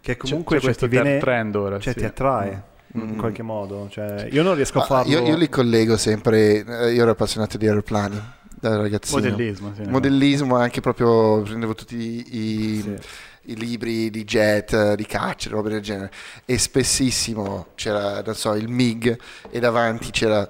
Che comunque c'è, c'è questo viene, trend ora. Cioè sì. ti attrae. Mm. in qualche modo. Cioè, io non riesco a farlo. Io, io, li collego sempre. Eh, io ero appassionato di aeroplani da ragazzino. Modellismo, sì, Modellismo, anche proprio prendevo tutti i, sì. i libri di jet, di caccia, roba del genere. E spessissimo c'era, non so, il MiG e davanti c'era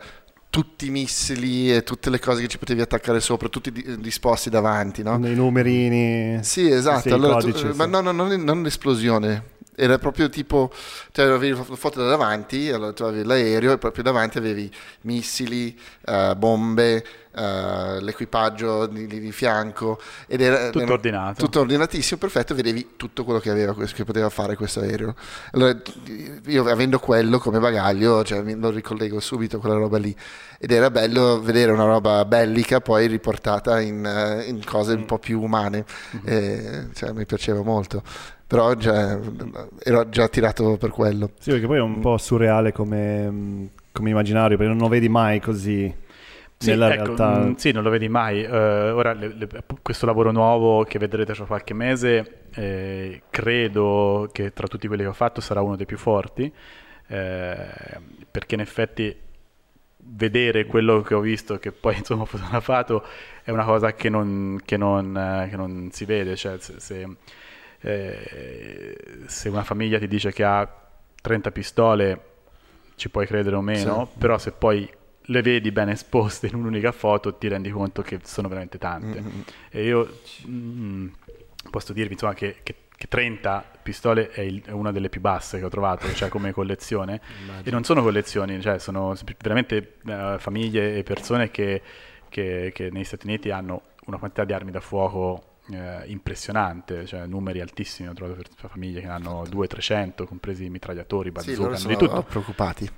tutti i missili e tutte le cose che ci potevi attaccare sopra, tutti disposti davanti, no? I numerini. Sì, esatto. Sì, allora, codici, tu, sì. Ma no, no, non, non l'esplosione era proprio tipo, cioè avevi la foto da davanti, allora tu avevi l'aereo e proprio davanti avevi missili, uh, bombe, uh, l'equipaggio di, di, di, fianco ed era tutto era, ordinato. Tutto ordinatissimo, perfetto, vedevi tutto quello che, aveva, che poteva fare questo aereo. Allora io avendo quello come bagaglio, cioè, lo ricollego subito quella roba lì ed era bello vedere una roba bellica poi riportata in, eh, in cose un po' più umane, mm-hmm. e, cioè, mi piaceva molto però già, ero già attirato per quello. Sì, perché poi è un po' surreale come, come immaginario, perché non lo vedi mai così. Sì, nella ecco, realtà. Mh, mm, sì, non lo vedi mai. Uh, ora, le, le, questo lavoro nuovo che vedrete tra qualche mese, eh, credo che tra tutti quelli che ho fatto sarà uno dei più forti, eh, perché in effetti vedere quello che ho visto, che poi *laughs* insomma ho fotografato, è una cosa che non, che non, eh, che non si vede. Cioè, se, se eh, se una famiglia ti dice che ha 30 pistole, ci puoi credere o meno, Sì. però se poi le vedi ben esposte in un'unica foto ti rendi conto che sono veramente tante. Mm-hmm. E io mm, posso dirvi insomma che, che- che 30 pistole è, il- è una delle più basse che ho trovato, cioè *laughs* come collezione. E non sono collezioni, cioè sono veramente eh, famiglie e persone che, che- che negli Stati Uniti hanno una quantità di armi da fuoco eh, impressionante, cioè numeri altissimi. Ho trovato per famiglie che hanno 200-300, compresi mitragliatori, Sì, bazooka, sono di tutto. preoccupati.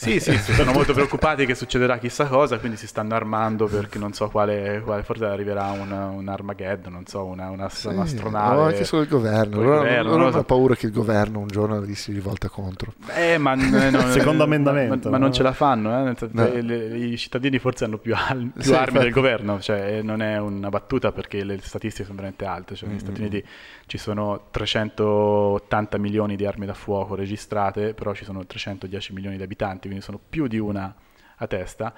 Sì, sì, sì, sono molto preoccupati che succederà chissà cosa, quindi si stanno armando perché non so quale, quale forse arriverà un, un Armageddon, non so, una, una, Sì, un'astronave. o anche solo il governo. Loro, governo, loro hanno paura che il governo un giorno gli si rivolta contro. Eh, ma, n- no, *laughs* Secondo eh, emendamento, ma, ma no? non ce la fanno, eh, No. eh, le- i cittadini forse hanno più, al- più Sì, armi infatti. del governo, cioè eh, non è una battuta perché le statistiche sono veramente alte, cioè, negli Mm, Stati Uniti ci sono 380 milioni di armi da fuoco registrate, però ci sono 310 milioni di abitanti, quindi sono più di una a testa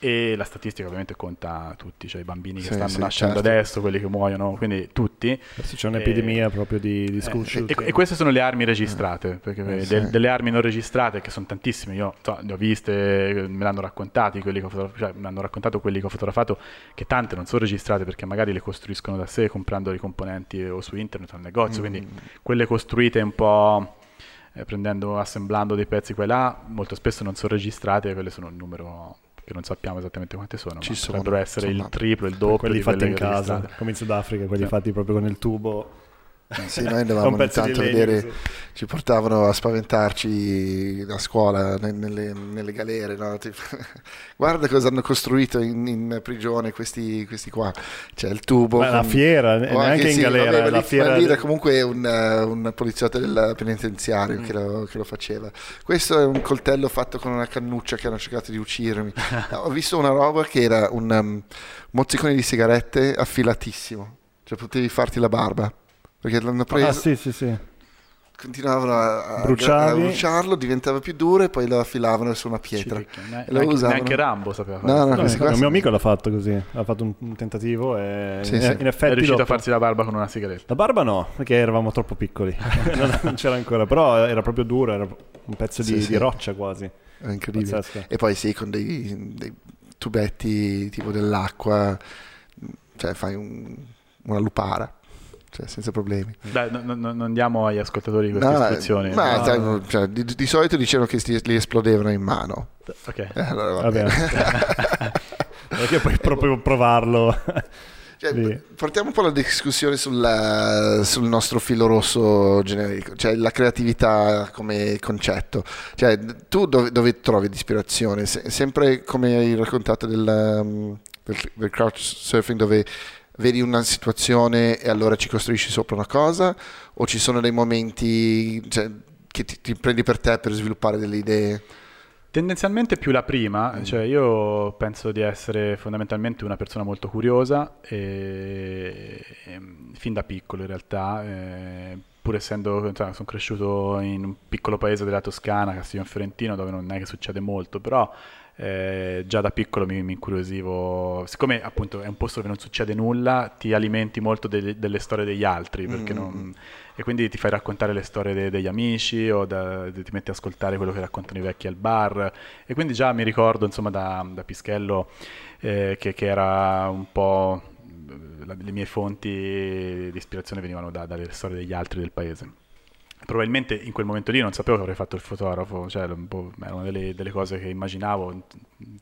e la statistica ovviamente conta tutti, cioè i bambini che Sì, stanno sì, nascendo certo. adesso, quelli che muoiono, quindi tutti. Adesso c'è un'epidemia Eh, proprio di, di school Eh, shooting. e, e queste sono le armi registrate, perché Eh, sì. delle armi non registrate, che sono tantissime, io so, le ho viste, me l'hanno raccontati, quelli che ho fotogra- cioè, me l'hanno raccontato quelli che ho fotografato, che tante non sono registrate perché magari le costruiscono da sé comprando i componenti o su internet o al negozio, quindi Mm. quelle costruite un po' eh, prendendo, assemblando dei pezzi qua e là, molto spesso non sono registrate, quelle sono un numero che non sappiamo esattamente quante sono, Ci ma sono, potrebbero essere insomma. il triplo, il doppio quelli di fatti in casa, come in Sudafrica, quelli Sì. fatti proprio con il tubo. Sì, noi andavamo ogni tanto a vedere, così. ci portavano a spaventarci a scuola ne- nelle, nelle galere. no? Tipo, *laughs* guarda cosa hanno costruito in, in prigione questi, questi qua. C'è il tubo. Ma la con- fiera, o neanche anche in sì, galera, vabbè, la lì- fiera lì era comunque un, un poliziotto del penitenziario Mm. che, lo, che lo faceva. Questo è un coltello fatto con una cannuccia che hanno cercato di uccidermi. *laughs* Ho visto una roba che era un um, mozzicone di sigarette affilatissimo, cioè potevi farti la barba. Perché l'hanno preso, Ah, sì, sì, sì. continuavano a, a- a bruciarlo, diventava più duro e poi lo affilavano su una pietra. Ne- E lo neanche, usavano. neanche Rambo sapeva fare. No, no, No, no, un mio amico l'ha fatto così, ha fatto un, un tentativo e Sì, in, sì. in effetti è riuscito dopo- a farsi la barba con una sigaretta. La barba no, perché eravamo troppo piccoli, *laughs* *laughs* non, non c'era ancora, però era proprio duro, era un pezzo di, Sì, sì. di roccia quasi. È incredibile. Pazzesco. E poi sì, con dei, dei tubetti tipo dell'acqua, cioè fai un- una lupara, cioè senza problemi. Dai, no- no- no- non diamo agli ascoltatori queste No, istruzioni. ma No. sai, cioè, di, di solito dicevano che sti- li esplodevano in mano. Ok. Eh, allora va Va bene. bene. *laughs* perché puoi proprio provarlo. *laughs* Cioè, portiamo un po' la discussione sulla- sul nostro filo rosso generico, cioè la creatività come concetto. Cioè, tu dove, dove trovi l'ispirazione? Se- sempre come hai raccontato del, um, del, del couchsurfing dove vedi una situazione e allora ci costruisci sopra una cosa o ci sono dei momenti cioè, che ti, ti prendi per te per sviluppare delle idee? Tendenzialmente più la prima, Mm. cioè io penso di essere fondamentalmente una persona molto curiosa, e, e, fin da piccolo in realtà, eh, pur essendo, insomma, sono cresciuto in un piccolo paese della Toscana, Castiglion Fiorentino, dove non è che succede molto, però eh, già da piccolo mi, mi incuriosivo, siccome appunto è un posto dove non succede nulla, ti alimenti molto delle, delle storie degli altri, perché Mm. non, e quindi ti fai raccontare le storie de- degli amici o da- ti metti a ascoltare quello che raccontano i vecchi al bar e quindi già mi ricordo insomma da, da Pischello eh, che, che era un po' la- le mie fonti di ispirazione venivano da- dalle storie degli altri del paese. Probabilmente in quel momento lì non sapevo che avrei fatto il fotografo, cioè po'- era una delle, delle cose che immaginavo in-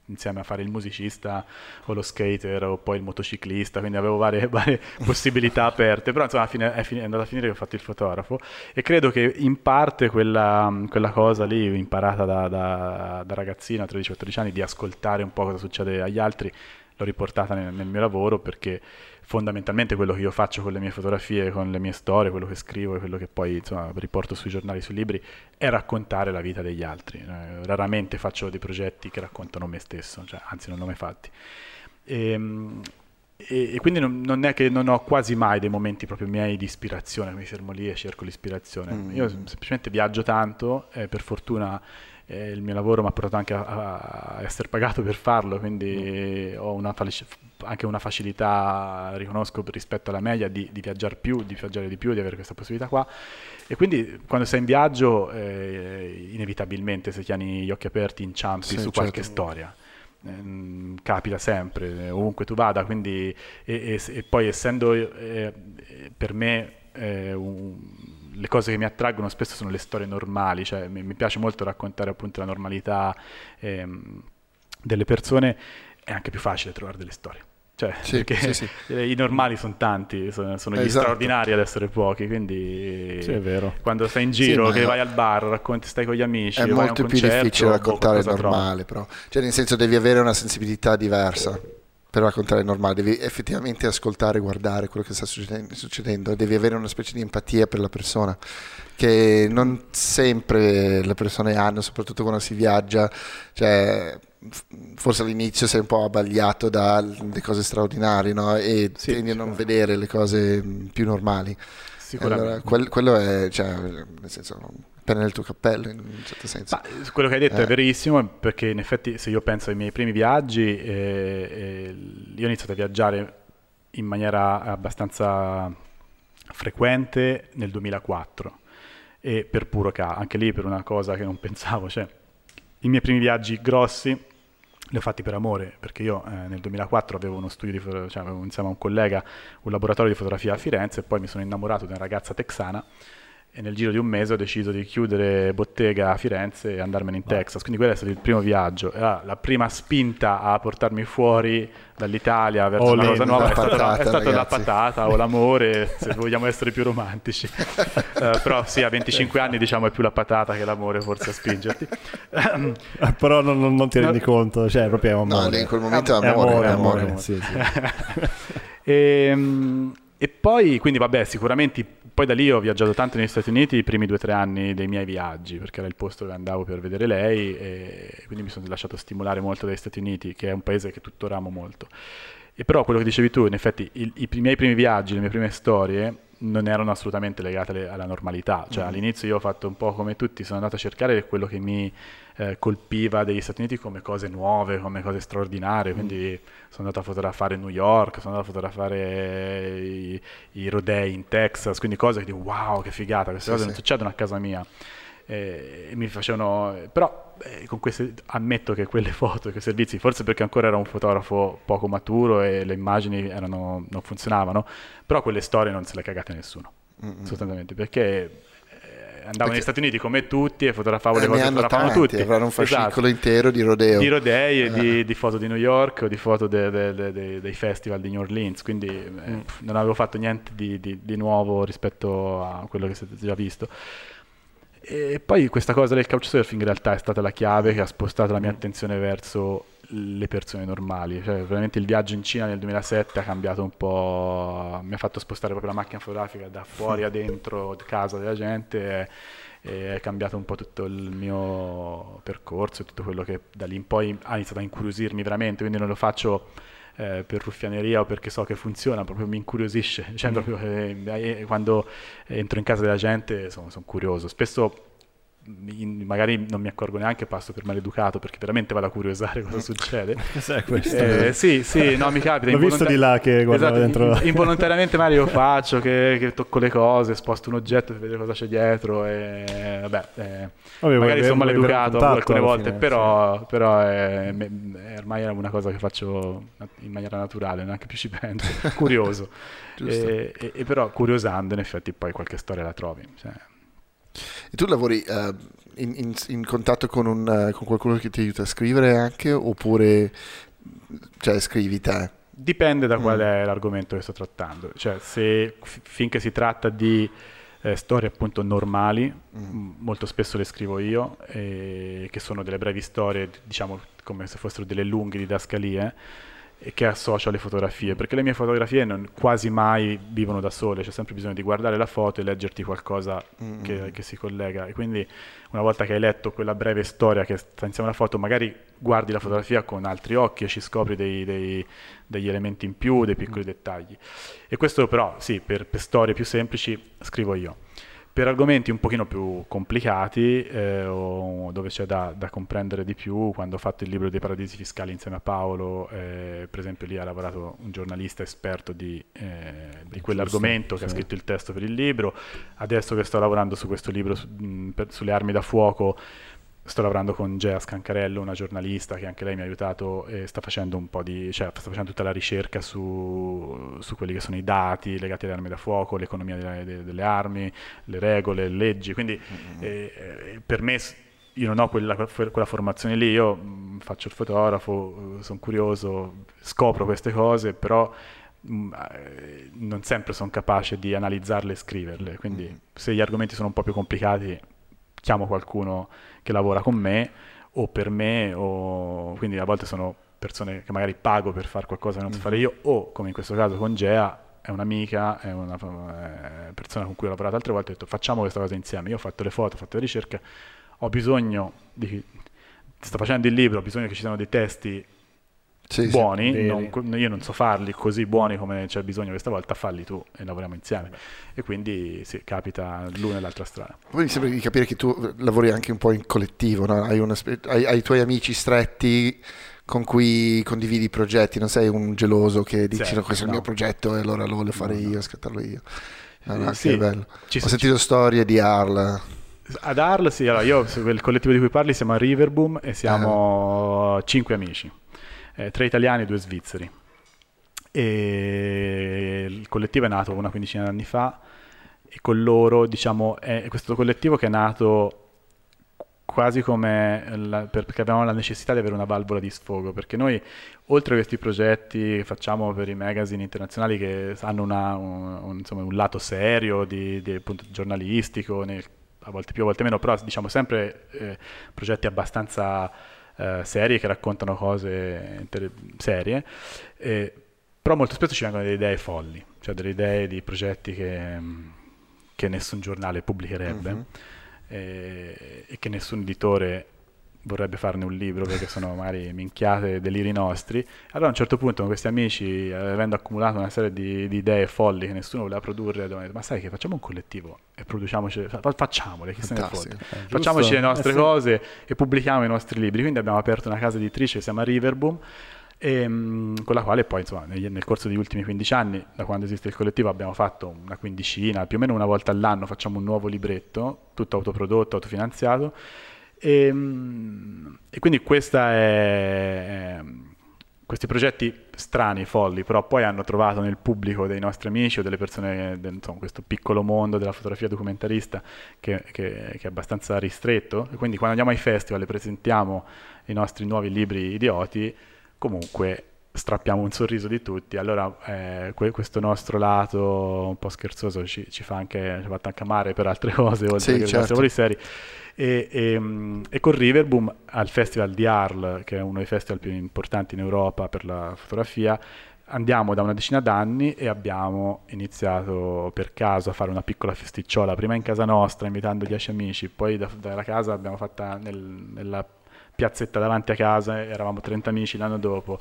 insieme a fare il musicista o lo skater o poi il motociclista, quindi avevo varie, *laughs* varie possibilità aperte, però insomma fine è, fini- è andata a finire che ho fatto il fotografo. E credo che in parte quella, quella cosa lì imparata da, da, da ragazzino a 13-14 anni di ascoltare un po' cosa succede agli altri l'ho riportata nel, nel mio lavoro perché fondamentalmente quello che io faccio con le mie fotografie, con le mie storie, quello che scrivo e quello che poi insomma, riporto sui giornali, sui libri, è raccontare la vita degli altri. Eh, raramente faccio dei progetti che raccontano me stesso, cioè, anzi non ne ho mai fatti. Ehm, E, e quindi non, non è che non ho quasi mai dei momenti proprio miei di ispirazione, mi fermo lì e cerco l'ispirazione. Mm. Io sem- semplicemente viaggio tanto, eh, per fortuna eh, il mio lavoro mi ha portato anche a, a, essere pagato per farlo, quindi ho una, anche una facilità, riconosco rispetto alla media, di, di, viaggiare più, di viaggiare di più, di avere questa possibilità qua. E quindi quando sei in viaggio, eh, inevitabilmente se tieni gli occhi aperti inciampi sì, su certo. qualche storia. Eh, capita sempre, ovunque tu vada, quindi, e, e, e poi essendo eh, per me eh, un, le cose che mi attraggono spesso sono le storie normali, cioè mi, mi piace molto raccontare appunto la normalità ehm, delle persone, è anche più facile trovare delle storie. Cioè, sì, perché sì, sì. *laughs* i normali sono tanti, sono, sono gli esatto. straordinari ad essere pochi, quindi sì, è vero. quando stai in giro, che vai al bar, racconti, stai con gli amici, è molto più difficile boh, raccontare il normale, però. Cioè, nel senso devi avere una sensibilità diversa per raccontare il normale, devi effettivamente ascoltare, guardare quello che sta succedendo, succedendo, devi avere una specie di empatia per la persona che non sempre le persone hanno, soprattutto quando si viaggia, cioè, forse all'inizio sei un po' abbagliato dalle cose straordinarie no? e sì, tendi a non vedere le cose più normali. Sicuramente. Allora, quel, quello è, cioè, nel senso, pena nel tuo cappello in un certo senso. Ma quello che hai detto eh. è verissimo perché in effetti se io penso ai miei primi viaggi, eh, eh, io ho iniziato a viaggiare in maniera abbastanza frequente nel 2004 e per puro caso, anche lì per una cosa che non pensavo, cioè i miei primi viaggi grossi li ho fatti per amore, perché io eh, nel 2004 avevo uno studio di fotografia, cioè avevo insieme a un collega un laboratorio di fotografia a Firenze e poi mi sono innamorato di una ragazza texana e nel giro di un mese ho deciso di chiudere bottega a Firenze e andarmene in Texas. Quindi quello è stato il primo viaggio, era la prima spinta a portarmi fuori dall'Italia verso oh, una cosa nuova è, patata, stata, è stata la patata o l'amore, *laughs* se vogliamo essere più romantici. uh, *laughs* però sì, a 25 anni diciamo è più la patata che l'amore forse a spingerti. Eh, però non, non, ti rendi no. conto, cioè proprio è amore. No, in quel momento è amore. È amore, è amore. amore. Sì, sì. e, *laughs* ehm, e poi, quindi vabbè, sicuramente poi da lì ho viaggiato tanto negli Stati Uniti i primi due o tre anni dei miei viaggi, perché era il posto dove andavo per vedere lei e quindi mi sono lasciato stimolare molto dagli Stati Uniti, che è un paese che tuttora amo molto. E però quello che dicevi tu, in effetti i, i miei primi viaggi, le mie prime storie non erano assolutamente legate alla normalità, cioè mm. all'inizio io ho fatto un po' come tutti, sono andato a cercare quello che mi eh, colpiva degli Stati Uniti come cose nuove, come cose straordinarie, quindi mm. sono andato a fotografare New York, sono andato a fotografare i, i rodei in Texas, quindi cose che dico wow che figata, queste sì, cose sì. non succedono a casa mia. E, e mi facevano, però eh, con queste, ammetto che quelle *laughs* foto, quei servizi, forse perché ancora ero un fotografo poco maturo e le immagini erano, non funzionavano, però quelle storie non se le cagate nessuno, mm-hmm. assolutamente, perché andavo negli Stati Uniti come tutti e fotografavo eh, le cose che fotografavano tanti, tutti. Avranno un fascicolo esatto. intero di rodeo. Di rodei di, eh. di, foto di New York o di foto de, de, de, dei festival di New Orleans, quindi eh, mm. non avevo fatto niente di, di, di, nuovo rispetto a quello che siete già visto. E poi questa cosa del couchsurfing in realtà è stata la chiave che ha spostato la mia attenzione verso le persone normali. Cioè, veramente il viaggio in Cina nel 2007 ha cambiato un po', mi ha fatto spostare proprio la macchina fotografica da fuori a dentro casa della gente e è cambiato un po' tutto il mio percorso e tutto quello che da lì in poi ha iniziato a incuriosirmi veramente, quindi non lo faccio eh, per ruffianeria o perché so che funziona, proprio mi incuriosisce, *laughs* cioè, mm. proprio, eh, eh, quando entro in casa della gente sono, sono curioso. Spesso magari non mi accorgo neanche, passo per maleducato perché veramente vado a curiosare cosa succede. *laughs* Cos'è questo? Eh, sì, sì, no, mi capita. L'ho visto di là che guardava esatto, dentro. Involontariamente magari lo faccio, che, che, tocco le cose, sposto un oggetto per vedere cosa c'è dietro e vabbè, eh, Vabbè, magari sono maleducato alcune volte, fine, però, sì. però è, è, ormai è una cosa che faccio in maniera naturale, neanche più ci penso, *laughs* curioso. e, e, e, però curiosando in effetti poi qualche storia la trovi. Cioè, e tu lavori uh, in, in, in, contatto con, un, uh, con, qualcuno che ti aiuta a scrivere anche oppure cioè, scrivi te? Dipende da mm. qual è l'argomento che sto trattando. Cioè, se finché si tratta di eh, storie appunto normali, mm. molto spesso le scrivo io, eh, che sono delle brevi storie, diciamo come se fossero delle lunghe didascalie che associo alle fotografie, perché le mie fotografie non, quasi mai vivono da sole, c'è sempre bisogno di guardare la foto e leggerti qualcosa mm-hmm. che, che, si collega. E quindi una volta che hai letto quella breve storia che sta insieme alla foto, magari guardi la fotografia con altri occhi e ci scopri dei, dei, degli elementi in più, dei piccoli mm-hmm. dettagli. E questo però, sì, per, per storie più semplici scrivo io per argomenti un pochino più complicati eh, o dove c'è da, da, comprendere di più, quando ho fatto il libro dei paradisi fiscali insieme a Paolo, eh, per esempio lì ha lavorato un giornalista esperto di, eh, di quell'argomento che sì. ha scritto il testo per il libro, adesso che sto lavorando su questo libro su, mh, per, sulle armi da fuoco sto lavorando con Gea Scancarello, una giornalista che anche lei mi ha aiutato e sta facendo un po' di, cioè sta facendo tutta la ricerca su, su quelli che sono i dati legati alle armi da fuoco, l'economia delle, delle armi, le regole, le leggi. Quindi mm-hmm. eh, eh, per me io non ho quella, quella, formazione lì, io mm, faccio il fotografo, sono curioso, scopro queste cose, però mh, mm, eh, non sempre sono capace di analizzarle e scriverle. Quindi mm-hmm. se gli argomenti sono un po' più complicati, chiamo qualcuno che lavora con me o per me, o... quindi a volte sono persone che magari pago per fare qualcosa che non so fare io, o come in questo caso con Gea, è un'amica, è una persona con cui ho lavorato altre volte, ho detto facciamo questa cosa insieme, io ho fatto le foto, ho fatto le ricerche, ho bisogno di... sto facendo il libro, ho bisogno che ci siano dei testi sì, buoni, sì, non, io non so farli così buoni come c'è bisogno questa volta, falli tu e lavoriamo insieme. E quindi sì, capita l'una e l'altra strada. Poi mi sembra di capire che tu lavori anche un po' in collettivo, no? hai, una, hai, hai, i tuoi amici stretti con cui condividi i progetti, non sei un geloso che dici sì, no, questo no. è il mio progetto e allora lo voglio fare no, io, scattarlo io. Ah, no, sì, bello. Ci, Ho sentito ci... storie di Arl. Ad Arl, sì, allora io, il collettivo di cui parli, siamo a Riverboom e siamo eh. cinque amici eh, tre italiani e due svizzeri. E il collettivo è nato una quindicina di anni fa e con loro, diciamo, è questo collettivo che è nato quasi come la, perché avevamo la necessità di avere una valvola di sfogo, perché noi oltre a questi progetti che facciamo per i magazine internazionali che hanno una, un, un, insomma, un, lato serio, di, di, appunto, giornalistico, nel, a volte più, a volte meno, però diciamo sempre eh, progetti abbastanza eh, serie che raccontano cose inter- serie, eh, però molto spesso ci vengono delle idee folli, cioè delle idee di progetti che, che nessun giornale pubblicherebbe uh-huh. e, e che nessun editore vorrebbe farne un libro perché sono magari minchiate deliri nostri. Allora a un certo punto con questi amici, avendo accumulato una serie di, di idee folli che nessuno voleva produrre, abbiamo detto ma sai che facciamo un collettivo e produciamoci, facciamole, chi se ne fotte. Eh, Facciamoci le nostre eh, sì. cose e pubblichiamo i nostri libri. Quindi abbiamo aperto una casa editrice che si chiama Riverboom e, um, con la quale poi insomma, nel, nel, corso degli ultimi 15 anni, da quando esiste il collettivo, abbiamo fatto una quindicina, più o meno una volta all'anno facciamo un nuovo libretto, tutto autoprodotto, autofinanziato e, ehm, e quindi è, questi progetti strani, folli, però poi hanno trovato nel pubblico dei nostri amici o delle persone, insomma, questo piccolo mondo della fotografia documentarista che, che, che, è abbastanza ristretto. E quindi quando andiamo ai festival e presentiamo i nostri nuovi libri idioti, comunque strappiamo un sorriso di tutti. Allora eh, questo nostro lato un po' scherzoso ci, ci fa anche, ci fa anche amare per altre *laughs* cose, oltre sì, che certo. i nostri lavori seri. E, e, e, con Riverboom al Festival di Arles, che è uno dei festival più importanti in Europa per la fotografia, andiamo da una decina d'anni e abbiamo iniziato per caso a fare una piccola festicciola, prima in casa nostra invitando dieci amici, poi da, dalla casa l'abbiamo fatta nel, nella piazzetta davanti a casa, eravamo 30 amici l'anno dopo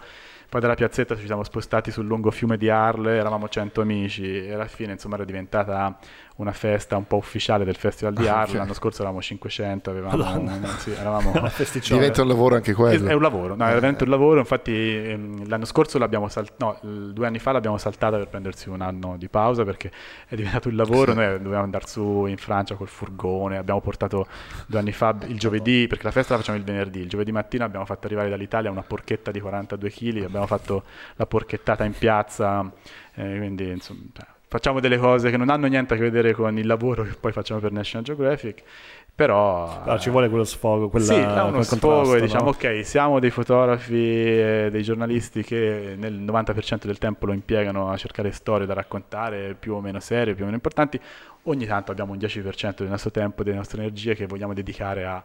poi dalla piazzetta ci siamo spostati sul lungo fiume di Arle, eravamo 100 amici e alla fine insomma era diventata una festa un po' ufficiale del Festival di Arles. Okay. L'anno scorso eravamo 500, avevamo, sì, eravamo *laughs* Diventa un lavoro anche quello. È, è un lavoro, no, è veramente un lavoro. Infatti ehm, l'anno scorso l'abbiamo saltato, no, due anni fa l'abbiamo saltata per prendersi un anno di pausa perché è diventato un lavoro. Sì. Noi dovevamo andare su in Francia col furgone, abbiamo portato due anni fa il giovedì, perché la festa la facciamo il venerdì, il giovedì mattina abbiamo fatto arrivare dall'Italia una porchetta di 42 kg, abbiamo fatto la porchettata in piazza, eh, quindi insomma facciamo delle cose che non hanno niente a che vedere con il lavoro che poi facciamo per National Geographic, però... Allora, ci vuole quello sfogo, quella, sì, uno sfogo e diciamo ok, siamo dei fotografi, eh, dei giornalisti che nel 90% del tempo lo impiegano a cercare storie da raccontare, più o meno serie, più o meno importanti, ogni tanto abbiamo un 10% del nostro tempo, delle nostre energie che vogliamo dedicare a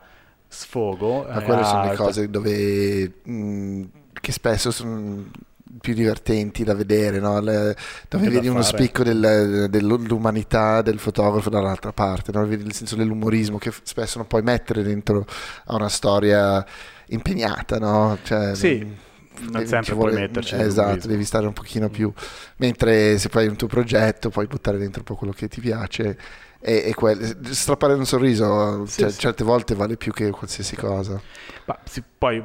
sfogo. Ma quelle sono le cose dove... Mh, che spesso sono più divertenti da vedere, no? Le, dove vedi uno spicco del, dell'umanità del fotografo dall'altra parte, no? vedi il senso dell'umorismo che spesso non puoi mettere dentro a una storia impegnata. No? Cioè, sì. non sempre vuole, puoi metterci esatto devi stare un pochino più mentre se fai un tuo progetto puoi buttare dentro un po' quello che ti piace e, e quel, strappare un sorriso sì, cioè, sì. certe volte vale più che qualsiasi cosa ma, sì, poi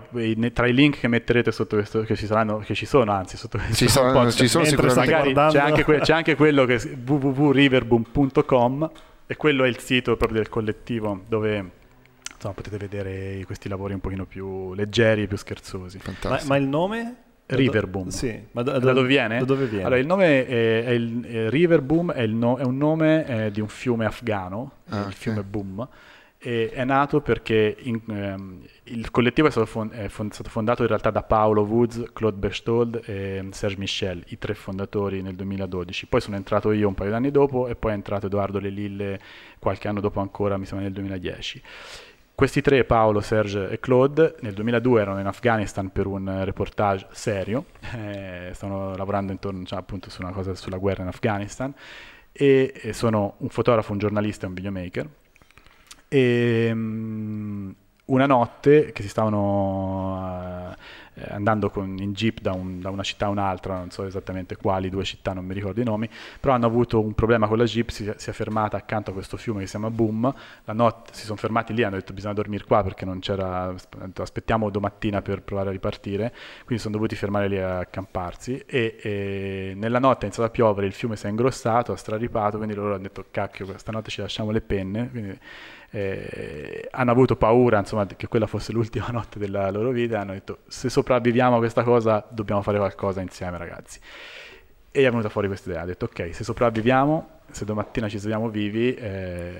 tra i link che metterete sotto questo che ci saranno che ci sono anzi sotto questo ci sono, podcast, ci sono sicuramente c'è anche, que, c'è anche quello che www.riverboom.com e quello è il sito proprio del collettivo dove insomma, potete vedere questi lavori un pochino più leggeri e più scherzosi. Ma, ma, il nome? Riverboom. Sì, ma da, da, da, dove viene? Da dove viene? Allora, il nome è, è il è Riverboom è, no, è, un nome eh, di un fiume afgano, ah, il okay. fiume Boom e è nato perché in, ehm, il collettivo è stato, fond- è fond- stato, fondato in realtà da Paolo Woods, Claude Berchtold e Serge Michel, i tre fondatori nel 2012. Poi sono entrato io un paio di anni dopo e poi è entrato Edoardo Lelille qualche anno dopo ancora, mi sembra nel 2010. Questi tre, Paolo, Serge e Claude, nel 2002 erano in Afghanistan per un reportage serio, eh, stavano lavorando intorno cioè, appunto su una cosa sulla guerra in Afghanistan. E, e sono un fotografo, un giornalista e un videomaker. E um, una notte che si stavano uh, andando con, in jeep da, un, da, una città a un'altra, non so esattamente quali due città, non mi ricordo i nomi, però hanno avuto un problema con la jeep, si, si è fermata accanto a questo fiume che si chiama Boom, la notte si sono fermati lì, hanno detto bisogna dormire qua perché non c'era, aspettiamo domattina per provare a ripartire, quindi sono dovuti fermare lì a accamparsi e, e nella notte è iniziato a piovere, il fiume si è ingrossato, ha straripato, quindi loro hanno detto cacchio, stanotte ci lasciamo le penne, quindi eh, hanno avuto paura insomma, che quella fosse l'ultima *laughs* notte della loro vita e hanno detto se sopravviviamo a questa cosa dobbiamo fare qualcosa insieme ragazzi. E gli è venuta fuori questa idea, ha detto ok, se sopravviviamo, se domattina ci svegliamo vivi, eh,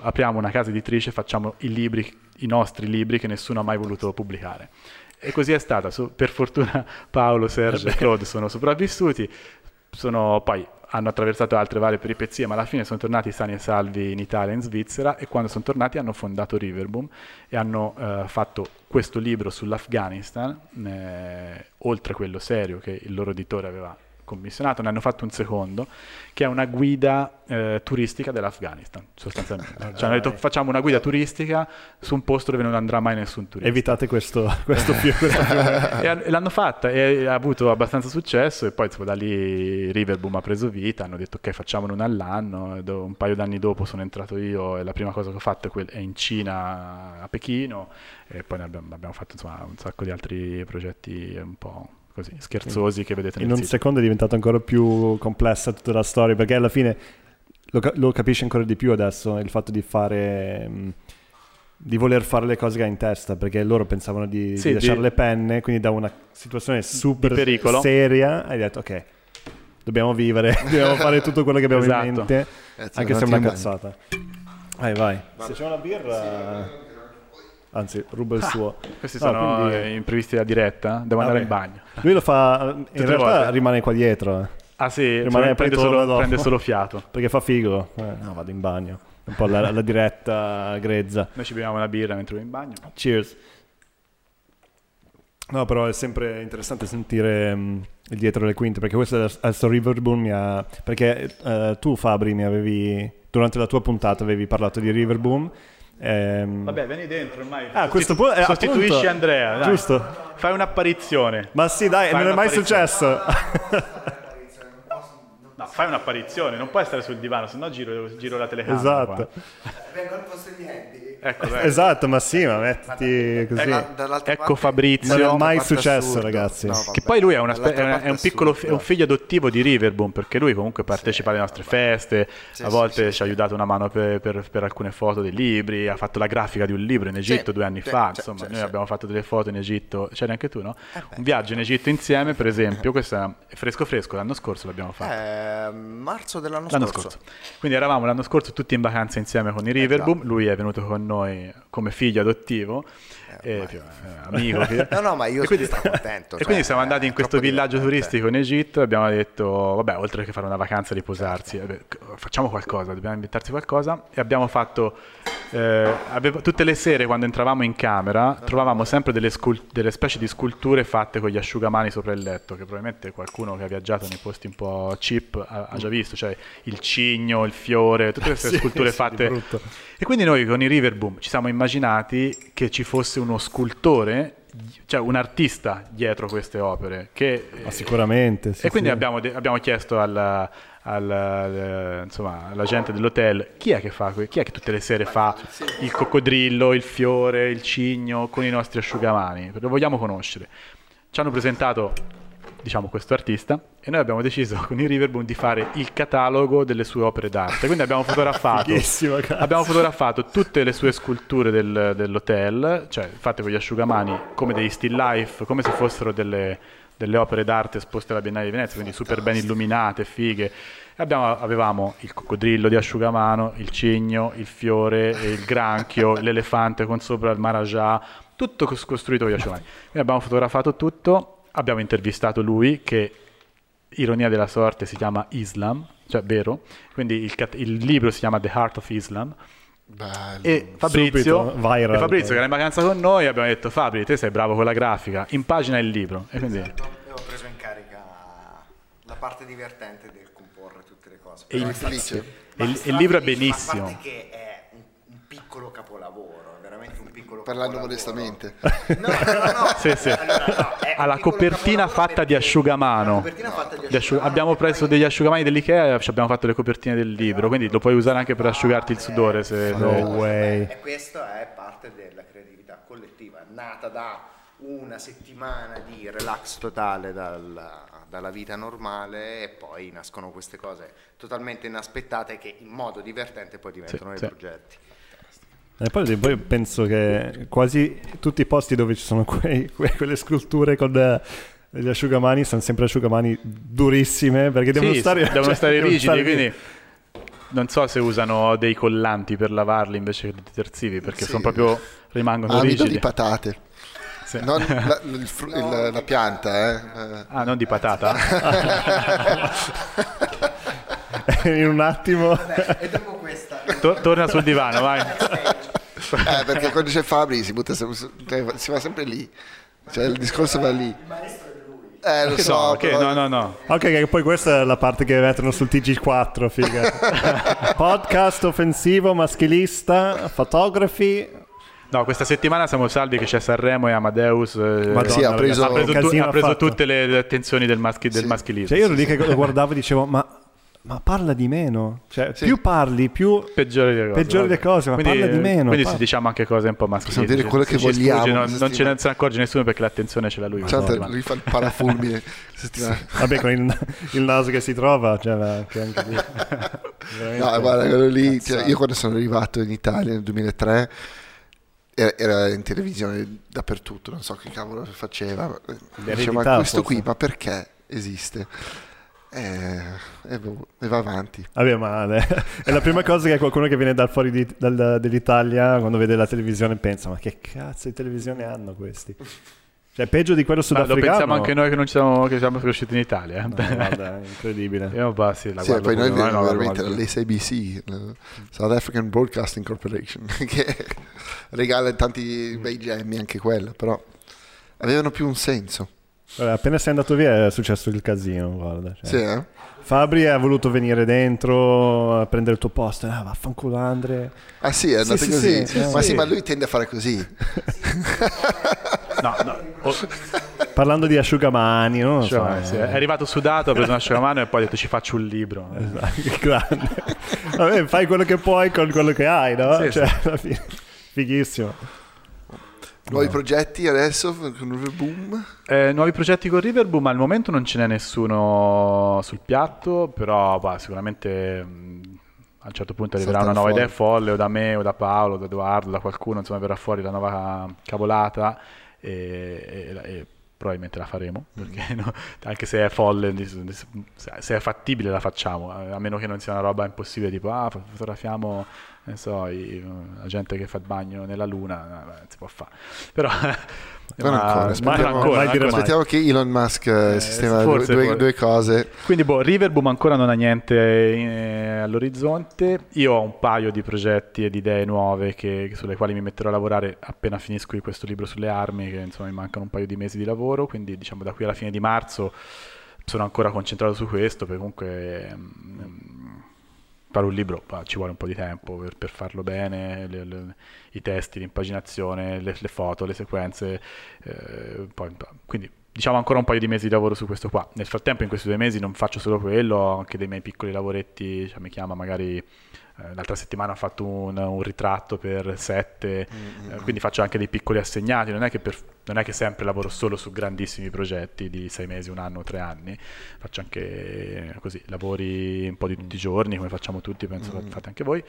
apriamo una casa editrice, facciamo i libri, i nostri libri che nessuno ha mai voluto pubblicare. E così è stata, per fortuna Paolo, Sergio e Claude sono sopravvissuti, sono poi hanno attraversato altre varie peripezie, ma alla fine sono tornati sani e salvi in Italia e in Svizzera e quando sono tornati hanno fondato Riverboom e hanno eh, fatto questo libro sull'Afghanistan, eh, oltre a quello serio che il loro editore aveva commissionato, ne hanno fatto un secondo, che è una guida eh, turistica dell'Afghanistan, sostanzialmente. Cioè hanno detto facciamo una guida turistica su un posto dove non andrà mai nessun turista. Evitate questo, questo più. *laughs* e l'hanno fatta e ha avuto abbastanza successo e poi insomma, da lì Riverboom ha preso vita, hanno detto ok facciamone una all'anno, un paio d'anni dopo sono entrato io e la prima cosa che ho fatto è in Cina, a Pechino e poi abbiamo, abbiamo fatto insomma, un sacco di altri progetti un po' così scherzosi che vedete nel In un sito. secondo è diventato ancora più complessa tutta la storia perché alla fine lo, lo capisci ancora di più adesso il fatto di fare mm, di voler fare le cose che hai in testa perché loro pensavano di, sì, di lasciare di... le penne quindi da una situazione super seria hai detto ok dobbiamo vivere *laughs* dobbiamo fare tutto quello che abbiamo esatto. in mente eh, anche se è una cazzata. Vai vai. Se c'è una birra anzi ruba il ah, suo. Questi no, sono quindi... imprevisti da diretta, devo andare in bagno. Lui lo fa, *laughs* in Tutte realtà volte. rimane qua dietro. Eh. Ah sì, rimane prende solo, prende *laughs* solo fiato. Perché fa figo. Eh, no, vado in bagno. Un po' la, la diretta grezza. Noi ci beviamo una birra mentre vai in bagno. Cheers. No, però è sempre interessante sentire um, il dietro le quinte, perché questo adesso Riverboom mi ha... Perché uh, tu Fabri mi avevi... Durante la tua puntata avevi parlato di Riverboom Ehm... Vabbè, vieni dentro ormai. Ah, questo pu- eh, sostituisci appunto, Andrea. Dai. Giusto. Fai un'apparizione. Ma sì, dai, Fai non è mai successo. No, fai un'apparizione, non puoi stare sul divano, sennò giro, giro la telecamera. Esatto. Vengo al posto di Andy. Ecco, *laughs* ecco, esatto, ma sì, ma mettiti così. Ecco, ecco Fabrizio. Non è mai successo, assurdo. ragazzi. No, che poi lui è, una, è, un piccolo è un figlio adottivo di Riverboom, perché lui comunque partecipa sì, alle nostre feste, sì, a volte sì, ci ha aiutato una mano per, per, per, alcune foto dei libri, ha fatto la grafica di un libro in Egitto due anni fa, insomma, noi abbiamo fatto delle foto in Egitto, c'eri anche tu, no? Eh un viaggio in Egitto insieme, per esempio, questo è fresco fresco, l'anno scorso l'abbiamo fatto. Eh, marzo dell'anno l'anno scorso. scorso. Quindi eravamo l'anno scorso tutti in vacanza insieme con i Riverboom, esatto. lui è venuto con noi come figlio adottivo, eh, eh, più, eh, amico. no, no, ma io quindi, sono contento. Cioè, e quindi siamo andati in questo villaggio turistico in Egitto e abbiamo detto, vabbè, oltre che fare una vacanza riposarsi, vabbè, facciamo qualcosa, dobbiamo inventarsi qualcosa. E abbiamo fatto, eh, avevo, tutte le sere quando entravamo in camera, trovavamo sempre delle, scult- delle specie di sculture fatte con gli asciugamani sopra il letto, che probabilmente qualcuno che ha viaggiato nei posti un po' cheap ha, ha già visto, cioè il cigno, il fiore, tutte queste *laughs* sì, sculture fatte. E quindi noi con i Riverboom ci siamo immaginati che ci fosse uno scultore cioè un artista dietro queste opere. Che, Ma sicuramente. Sì, e quindi sì. abbiamo, de- abbiamo chiesto al, al- al- insomma, alla gente dell'hotel chi è che fa que- chi è che tutte le sere fa il coccodrillo, il fiore, il cigno con i nostri asciugamani. Lo vogliamo conoscere. Ci hanno presentato diciamo questo artista e noi abbiamo deciso con il Riverboom di fare il catalogo delle sue opere d'arte. Quindi abbiamo fotografato. *laughs* Abbiamo fotografato tutte le sue sculture del- dell'hotel, cioè fatte con gli asciugamani come dei still life, come se fossero delle, delle opere d'arte esposte alla Biennale di Venezia, quindi super ben illuminate, fighe. Abbiamo- avevamo il coccodrillo di asciugamano, il cigno, il fiore, il granchio, *laughs* l'elefante con sopra il Maharaja, tutto cos- costruito con gli asciugamani. Quindi abbiamo fotografato tutto, abbiamo intervistato lui che ironia della sorte si chiama Islam, cioè vero, quindi il, il libro si chiama The Heart of Islam Bello. e Fabrizio, Subito, viral. e Fabrizio che era in vacanza con noi abbiamo detto Fabri te sei bravo con la grafica, impagina il libro e quindi Io ho preso in carica la parte divertente del comporre tutte le cose. E il- il, il libro è felice, ma a benissimo. parte che è un, un piccolo capolavoro, è veramente un piccolo Parlando modestamente. No, no, no. *laughs* Sì, sì. Allora, no, è Ha un la piccolo copertina fatta di asciugamano. fatta di abbiamo preso degli asciugamani dell'Ikea e ci abbiamo fatto le copertine del libro, quindi lo puoi usare anche per asciugarti il sudore. Se, No way. E questa è parte della creatività collettiva, nata da una settimana di relax totale dal- dalla vita normale e poi nascono queste cose totalmente inaspettate che in modo divertente poi diventano Sì, dei sì. progetti. E poi, poi penso che quasi tutti i posti dove ci sono quei- que- quelle sculture con eh, gli asciugamani sono sempre asciugamani durissime perché devono Sì, stare, devono cioè, stare devono rigidi, stare quindi non so se usano dei collanti per lavarli invece che dei detersivi, perché Sì. sono proprio rimangono Amido rigidi. di patate. Sì. Non *laughs* la, il fru- il- la pianta, eh. Ah, non di patata? *laughs* in un attimo E dopo questa... To- torna sul divano, vai. Eh, perché quando c'è Fabri si, butta sempre su- si va sempre lì. Cioè il discorso va lì. Eh, lo Che so, no, che però- no, no, no. ok che poi questa è la parte che mettono sul TG4 figa *laughs* podcast offensivo maschilista fotografi No, questa settimana siamo salvi che c'è Sanremo e Amadeus. eh, Madonna, Sì, ha preso- ha preso, tu- ha preso tutte le, le attenzioni del, maschi- del Sì. maschilismo. cioè io ero lì che lo guardavo e dicevo ma, ma parla di meno cioè Sì. più parli più Peggiori le cose. Peggiori le cose, ma parla di meno, Quindi parla. si diciamo anche cose un po' maschili. Possiamo dire quello che vogliamo non, questa non ce ne accorge nessuno perché l'attenzione ce l'ha lui. Tanto questa lui fa il parafulmine. *laughs* settimana. vabbè con il, il naso che si trova cioè anche lì *laughs* No, guarda, quello lì, cioè, io quando sono arrivato in Italia nel 2003 era, in televisione dappertutto, non so che cavolo faceva. L'eredità, questo qui, forse. ma perché esiste? Eh, e, boh, e va avanti. Vabbè, ma *laughs* è la prima cosa che qualcuno che viene dal fuori di- dal- dell'Italia quando vede la televisione pensa: ma che cazzo di televisione hanno questi? Cioè, peggio di quello Ma lo sudafricano. pensiamo anche noi che non ci siamo, che siamo cresciuti in Italia. eh. No, guarda, incredibile. *laughs* Io bah, sì, la Sì, e poi noi no, veramente la South African Broadcasting Corporation, *laughs* che regala tanti bei gemmi anche quella, però avevano più un senso. Vabbè, appena sei andato via è successo il casino. Guarda, cioè. Sì, eh? Fabri ha voluto venire dentro a prendere il tuo posto. Ah, vaffanculo, Andre. Ah sì, è andato sì, così. sì, ma sì. sì, ma lui tende a fare così. No, no. *laughs* Oh, Parlando di asciugamani, non lo so. cioè, sì, è arrivato sudato, ha preso un asciugamano e poi ha detto ci faccio un libro. Che grande. Vabbè, fai quello che puoi con quello che hai, no? Sì, cioè, alla fine, fighissimo. Nuovi progetti adesso con Boom. Eh, nuovi progetti con Riverboom, al momento non ce n'è nessuno sul piatto, però bah, sicuramente mh, a un certo punto arriverà una Saltano nuova fuori. idea folle o da me o da Paolo, da Edoardo, da qualcuno, insomma verrà fuori la nuova cavolata e, e- e probabilmente la faremo, perché no? anche se è folle, se è fattibile la facciamo, a meno che non sia una roba impossibile tipo ah, fotografiamo ne so, i- la gente che fa il bagno nella luna, eh, si può fare. Però *laughs* Non ma- ancora, ma aspettiamo- ancora, mai dire ancora. mai. Aspettiamo che Elon Musk eh, Eh, sistema forse, due, forse. due cose. Quindi, boh, Riverboom ancora non ha niente eh, all'orizzonte. Io ho un paio di progetti e di idee nuove che- sulle quali mi metterò a lavorare appena finisco questo libro sulle armi, che insomma mi mancano un paio di mesi di lavoro. Quindi, diciamo, da qui alla fine di marzo sono ancora concentrato su questo, perché comunque mm, fare un libro ci vuole un po' di tempo per, per farlo bene, le, le, i testi, l'impaginazione, le, le foto, le sequenze, eh, poi, quindi diciamo ancora un paio di mesi di lavoro su questo qua. Nel frattempo in questi due mesi non faccio solo quello, ho anche dei miei piccoli lavoretti, cioè, mi chiama magari eh, l'altra settimana ho fatto un, un ritratto per sette, mm-hmm. eh, quindi faccio anche dei piccoli assegnati, non è, per, non è, che sempre lavoro solo su grandissimi progetti di sei mesi, un anno, tre anni, faccio anche così lavori un po' di tutti i giorni come facciamo tutti, penso mm-hmm. fate anche voi,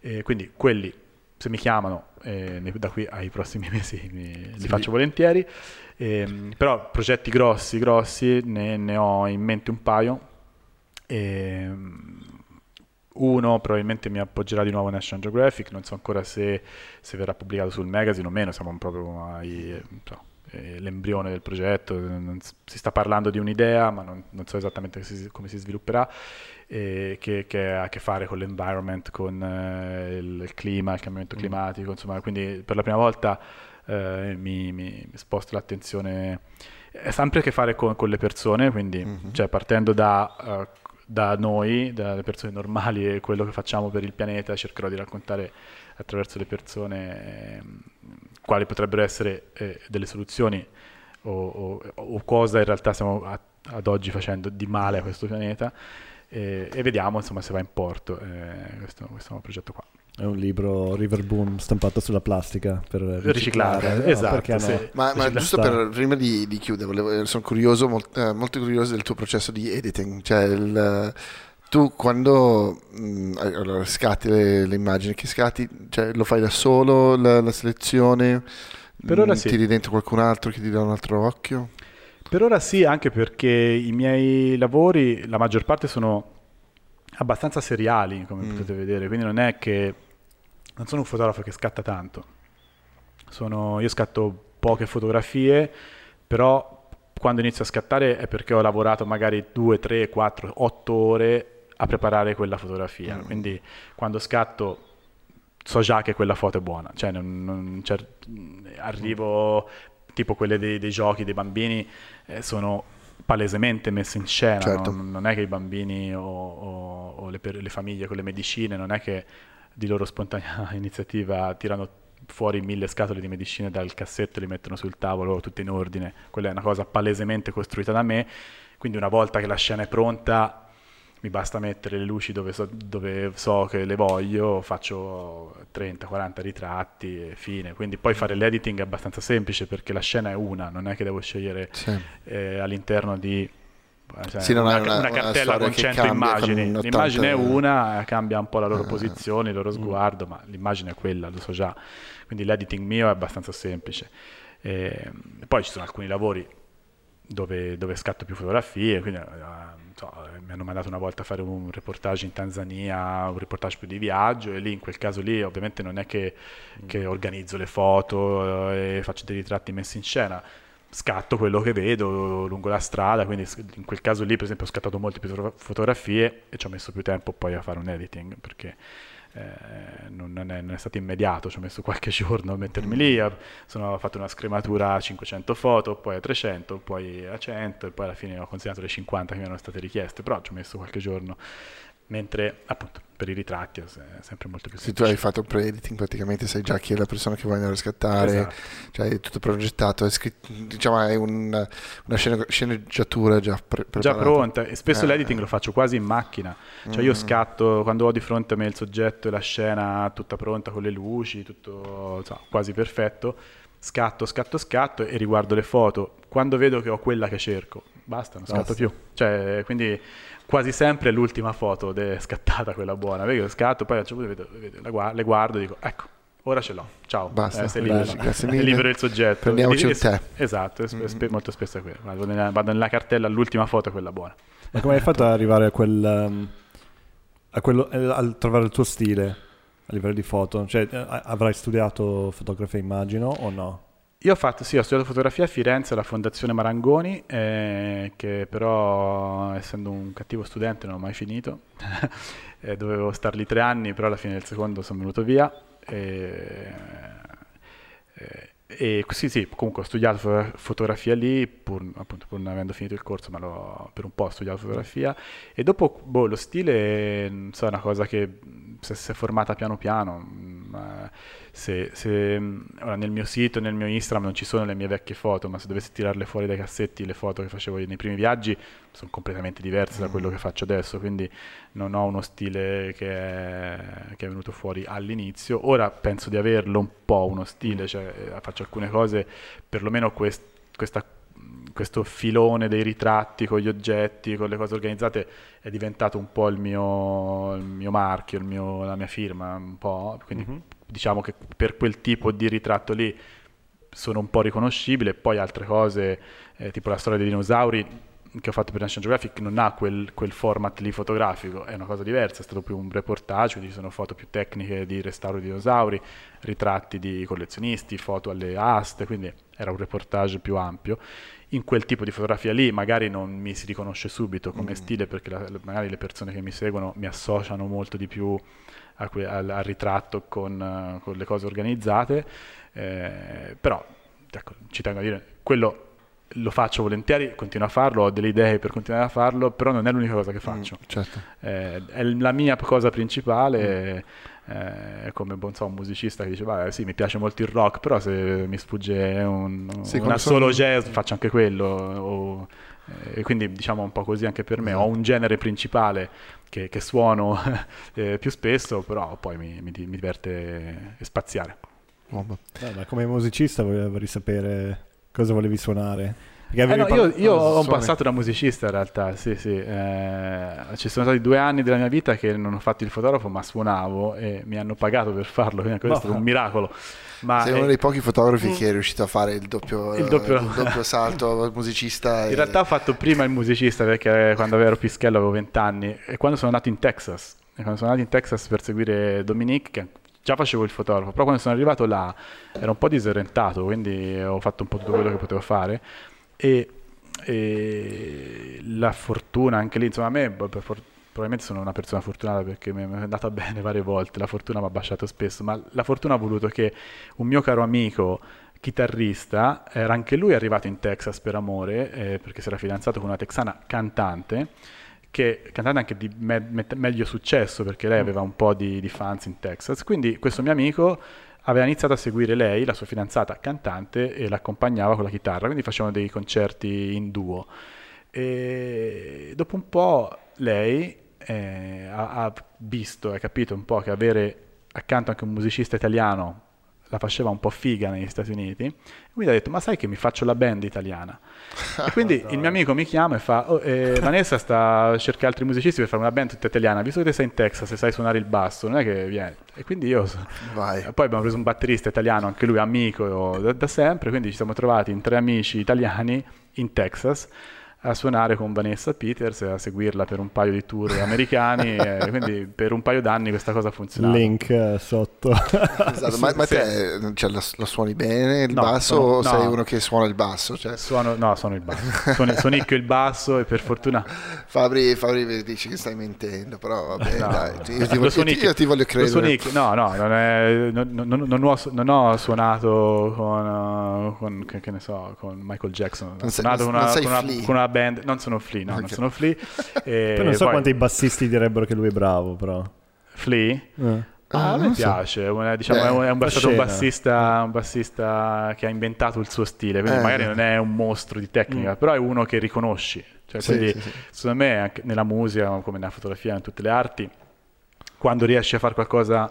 e quindi quelli se mi chiamano eh, da qui ai prossimi *laughs* mesi mi, sì. li faccio volentieri, eh, però progetti grossi, grossi ne, ne, ho in mente un paio. E, uno probabilmente mi appoggerà di nuovo National Geographic, non so ancora se, se verrà pubblicato sul magazine o meno, siamo proprio ai, so, eh, l'embrione del progetto, non, si sta parlando di un'idea ma non, non so esattamente si, come si svilupperà eh, che, che, ha a che fare con l'environment, con eh, il clima, il cambiamento mm. climatico, insomma, quindi per la prima volta eh, mi, mi, sposto l'attenzione, è sempre a che fare con, con le persone, quindi mm-hmm. cioè, partendo da, uh, da noi, dalle persone normali e quello che facciamo per il pianeta, cercherò di raccontare attraverso le persone ehm, quali potrebbero essere eh, delle soluzioni o, o, o, cosa in realtà stiamo a, ad oggi facendo di male a questo pianeta e, e vediamo insomma se va in porto eh, questo, questo progetto qua. È un libro River Boom stampato sulla plastica per riciclare. riciclare. No, esatto. Sì. Ma, ma giusto per, prima di, di chiudere, volevo, sono curioso, molto, eh, molto, curioso del tuo processo di editing. Cioè il, tu quando mh, mm, allora, scatti le, le, immagini che scatti, cioè, lo fai da solo la, la selezione? Per ora mh, mm, sì. Tiri dentro qualcun altro che ti dà un altro occhio? Per ora sì, anche perché i miei lavori, la maggior parte sono abbastanza seriali, come mm. potete vedere, quindi non è che non sono un fotografo che scatta tanto. Sono, io scatto poche fotografie, però quando inizio a scattare è perché ho lavorato magari 2, 3, 4, 8 ore a preparare quella fotografia. Mm. Quindi quando scatto so già che quella foto è buona, cioè non, non, cioè, arrivo tipo quelle dei, dei giochi dei bambini eh, sono palesemente messe in scena, certo. non, non, è che i bambini o, o, o le, le, famiglie con le medicine, non è che di loro spontanea *laughs* iniziativa tirano fuori mille scatole di medicine dal cassetto e li mettono sul tavolo tutte in ordine, quella è una cosa palesemente costruita da me, quindi una volta che la scena è pronta mi basta mettere le luci dove so, dove so, che le voglio, faccio 30-40 ritratti e fine. Quindi poi fare l'editing è abbastanza semplice perché la scena è una, non è che devo scegliere sì. eh, all'interno di cioè, sì, una, una, una, cartella con 100 immagini. Con l'immagine è una, cambia un po' la loro uh, posizione, il loro mm. sguardo, ma l'immagine è quella, lo so già. Quindi l'editing mio è abbastanza semplice. E, poi ci sono alcuni lavori dove, dove scatto più fotografie, quindi uh, so, mi hanno mandato una volta a fare un reportage in Tanzania, un reportage più di viaggio e lì in quel caso lì ovviamente non è che, che organizzo le foto eh, e faccio dei ritratti messi in scena, scatto quello che vedo lungo la strada, quindi in quel caso lì per esempio ho scattato molte più fotografie e ci ho messo più tempo poi a fare un editing perché eh, non, è, non, è, stato immediato, ci ho messo qualche *laughs* giorno a mettermi lì, sono, ho fatto una scrematura a 500 foto, poi a 300, poi a 100 e poi alla fine ho consegnato le 50 che mi erano state richieste, però ci ho messo qualche giorno mentre appunto per i ritratti è sempre molto più semplice. Se tu hai fatto pre-editing praticamente sai già chi è la persona che vogliono riscattare, esatto. cioè è tutto progettato, è scritto, diciamo è un, una sceneggiatura già pre- preparata. Già pronta e spesso eh, l'editing eh. lo faccio quasi in macchina, cioè mm. io scatto quando ho di fronte a me il soggetto e la scena tutta pronta con le luci, tutto so, quasi perfetto, scatto, scatto, scatto e riguardo le foto, quando vedo che ho quella che cerco, basta, non scatto basta. più. Cioè, quindi quasi sempre l'ultima foto è scattata quella buona. Vedi che scatto, poi a un certo punto vedo, vedo, la guardo, le guardo e dico, ecco, ora ce l'ho, ciao, Basta, eh, sei libero, grazie *laughs* mille. è libero il soggetto. Prendiamoci un tè. Esatto, mm-hmm. molto spesso è quello. Vado nella, vado nella, cartella, l'ultima foto è quella buona. Ma come hai fatto ad arrivare a quel... Um, a quello, eh, a trovare il tuo stile a livello di foto? Cioè, eh, avrai studiato fotografia immagino o no? Io ho fatto, sì, ho studiato fotografia a Firenze alla Fondazione Marangoni, eh, che però essendo un cattivo studente non ho mai finito, *laughs* eh, dovevo star lì tre anni, però alla fine del secondo sono venuto via. E, eh, e sì, sì, comunque ho studiato fotografia lì, pur, appunto, pur non avendo finito il corso, ma l'ho, per un po' ho studiato fotografia. E dopo, boh, lo stile, non so, è una cosa che si è formata piano piano. Ma se, se ora nel mio sito, nel mio Instagram non ci sono le mie vecchie foto, ma se dovessi tirarle fuori dai cassetti, le foto che facevo nei primi viaggi sono completamente diverse da quello che faccio adesso, quindi non ho uno stile che è, che è venuto fuori all'inizio. Ora penso di averlo un po' uno stile, cioè eh, faccio alcune cose, perlomeno quest, questa questo filone dei ritratti con gli oggetti, con le cose organizzate è diventato un po' il mio, il mio marchio, il mio, la mia firma, un po', quindi mm-hmm diciamo che per quel tipo di ritratto lì sono un po' riconoscibile, poi altre cose, eh, tipo la storia dei dinosauri che ho fatto per National Geographic non ha quel, quel, format lì fotografico, è una cosa diversa, è stato più un reportage, quindi ci sono foto più tecniche di restauro di dinosauri, ritratti di collezionisti, foto alle aste, quindi era un reportage più ampio. In quel tipo di fotografia lì magari non mi si riconosce subito come mm. stile perché la, magari le persone che mi seguono mi associano molto di più que- al, al, ritratto con, uh, con, le cose organizzate, eh, però ecco, ci tengo a dire, quello lo faccio volentieri, continuo a farlo, ho delle idee per continuare a farlo, però non è l'unica cosa che faccio. Mm, certo. eh, è la mia cosa principale. Mm. Eh, come bon, so, un musicista che dice sì mi piace molto il rock però se mi sfugge un, sì, una solo jazz faccio anche quello o, e quindi diciamo un po' così anche per me. Ho un genere principale che, che suono *laughs* eh, più spesso, però poi mi, mi, mi diverte spaziare. Oh, ma come musicista vorrei sapere cosa volevi suonare. Eh no, io, io ho un passato da musicista in realtà, sì, sì. Eh, ci sono stati due anni della mia vita che non ho fatto il fotografo, ma suonavo e mi hanno pagato per farlo, quindi questo no. è un miracolo. Ma Sei è... uno dei pochi fotografi mm. che è riuscito a fare il doppio, il doppio... il doppio salto *laughs* musicista. In e... realtà ho fatto prima il musicista perché quando ero pischello avevo 20 anni e quando sono andato in Texas, quando sono andato in Texas per seguire Dominique, che già facevo il fotografo, però quando sono arrivato là ero un po' disorientato, quindi ho fatto un po' tutto quello che potevo fare e, e la fortuna anche lì, insomma a me per fortuna probabilmente sono una persona fortunata perché mi è andata *laughs* bene varie volte, la fortuna mi ha baciato spesso, ma la fortuna ha voluto che un mio caro amico chitarrista, era anche lui arrivato in Texas per amore, eh, perché si era fidanzato con una texana cantante, che cantante anche di me- me- meglio successo, perché lei aveva un po' di, di fans in Texas. Quindi questo mio amico aveva iniziato a seguire lei, la sua fidanzata cantante, e l'accompagnava con la chitarra, quindi facevano dei concerti in duo. E dopo un po' lei eh, ha, ha, visto e capito un po' che avere accanto anche un musicista italiano la faceva un po' figa negli Stati Uniti, e quindi ha detto, ma sai che mi faccio la band italiana? *laughs* e quindi il mio amico mi chiama e fa, oh, eh, *laughs* Vanessa sta cercando altri musicisti per fare una band tutta italiana, visto che te sei in Texas e sai suonare il basso, non è che vieni. E quindi io... Vai. Poi abbiamo preso un batterista italiano, anche lui amico da, da sempre, quindi ci siamo trovati in tre amici italiani in Texas a suonare con Vanessa Peters e a seguirla per un paio di tour americani *laughs* e quindi per un paio d'anni questa cosa ha funzionato link eh, sotto. *laughs* Esatto, ma, ma te cioè, la, la, suoni bene il no, basso sono, o sei uno che suona il basso? Cioè... Suono, no, suono il basso. Suono, suonicchio il basso e per fortuna *laughs* Fabri, Fabri dici che stai mentendo però vabbè no, dai io, ti, io, ti, io ti voglio credere. no no non, è, non, non, non, ho, non, ho, suonato con, con che, che, ne so con Michael Jackson ho suonato con una, con una, con una band, non sono Flea, no, okay. non sono Flea. *laughs* E non so poi... quanti bassisti direbbero che lui è bravo, però. Flea? Eh. Ah, a me piace, so. diciamo, eh, è, un, è stato un bassista, un bassista, che ha inventato il suo stile, quindi eh. magari non è un mostro di tecnica, mm. però è uno che riconosci. Cioè, sì, quindi, sì, sì. secondo me, anche nella musica, come nella fotografia, in tutte le arti, quando riesci a fare qualcosa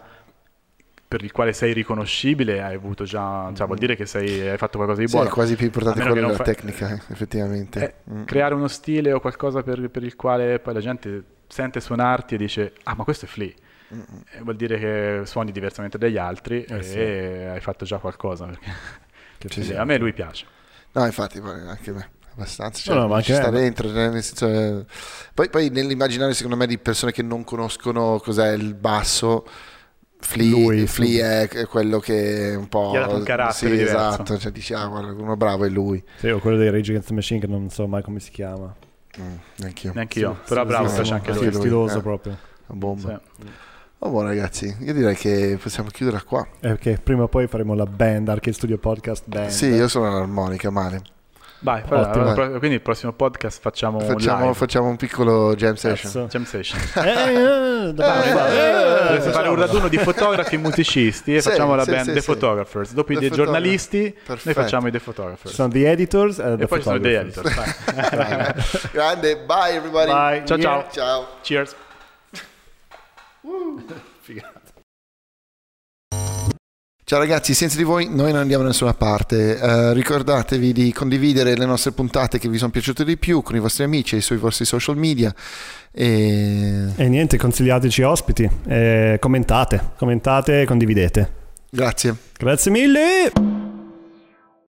per il quale sei riconoscibile hai avuto già, cioè vuol dire che sei, hai fatto qualcosa di buono. Sì, è quasi più importante quello della fa... tecnica, eh, effettivamente. Eh, mm. Creare uno stile o qualcosa per, per, il quale poi la gente sente suonarti e dice, ah ma questo è Flea. Eh, vuol dire che suoni diversamente dagli altri eh, e sì. hai fatto già qualcosa. Perché... *laughs* Sì, a me lui piace. No, infatti, anche a me abbastanza, cioè, no, no, ci sta dentro. Cioè, nel senso, eh... poi, poi nell'immaginario, secondo me, di persone che non conoscono cos'è il basso Flea, lui, Flea è, è, quello che un po'... Gli ha dato un carattere sì, esatto, cioè dici, guarda, uno bravo è lui. Sì, o quello dei Rage Against the Machine che non so mai come si chiama. Mm, neanch'io. Neanch'io, sì, però sì, bravo, piace anche lui. Stiloso eh, proprio. Bomba. Sì. Oh, buon ragazzi, io direi che possiamo chiudere qua. Eh, che prima o poi faremo la band, Arcade Studio Podcast Band. Sì, io sono all'armonica, male. Vai, Ottimo. allora, pro- quindi il prossimo podcast facciamo, un Facciamo, live. facciamo un piccolo jam session. Cazzo. Jam session. *laughs* Eh, eh, dobbiamo Eh, fare- eh, fare un raduno di fotografi e musicisti e Sì, facciamo la sì, band sì, The sì. Photographers. Dopo i The Photographer. giornalisti, noi Perfetto. facciamo i The Photographers. sono the editors e the E poi sono dei photographers. editor. *laughs* vai. Grande, bye everybody. Bye. Ciao, ciao. Yeah. Ciao. Cheers. *laughs* Ciao ragazzi, senza di voi noi non andiamo da nessuna parte. Eh, ricordatevi di condividere le nostre puntate che vi sono piaciute di più con i vostri amici e sui vostri social media. E E niente, consigliateci ospiti, eh, commentate, commentate e condividete. grazie. Grazie mille!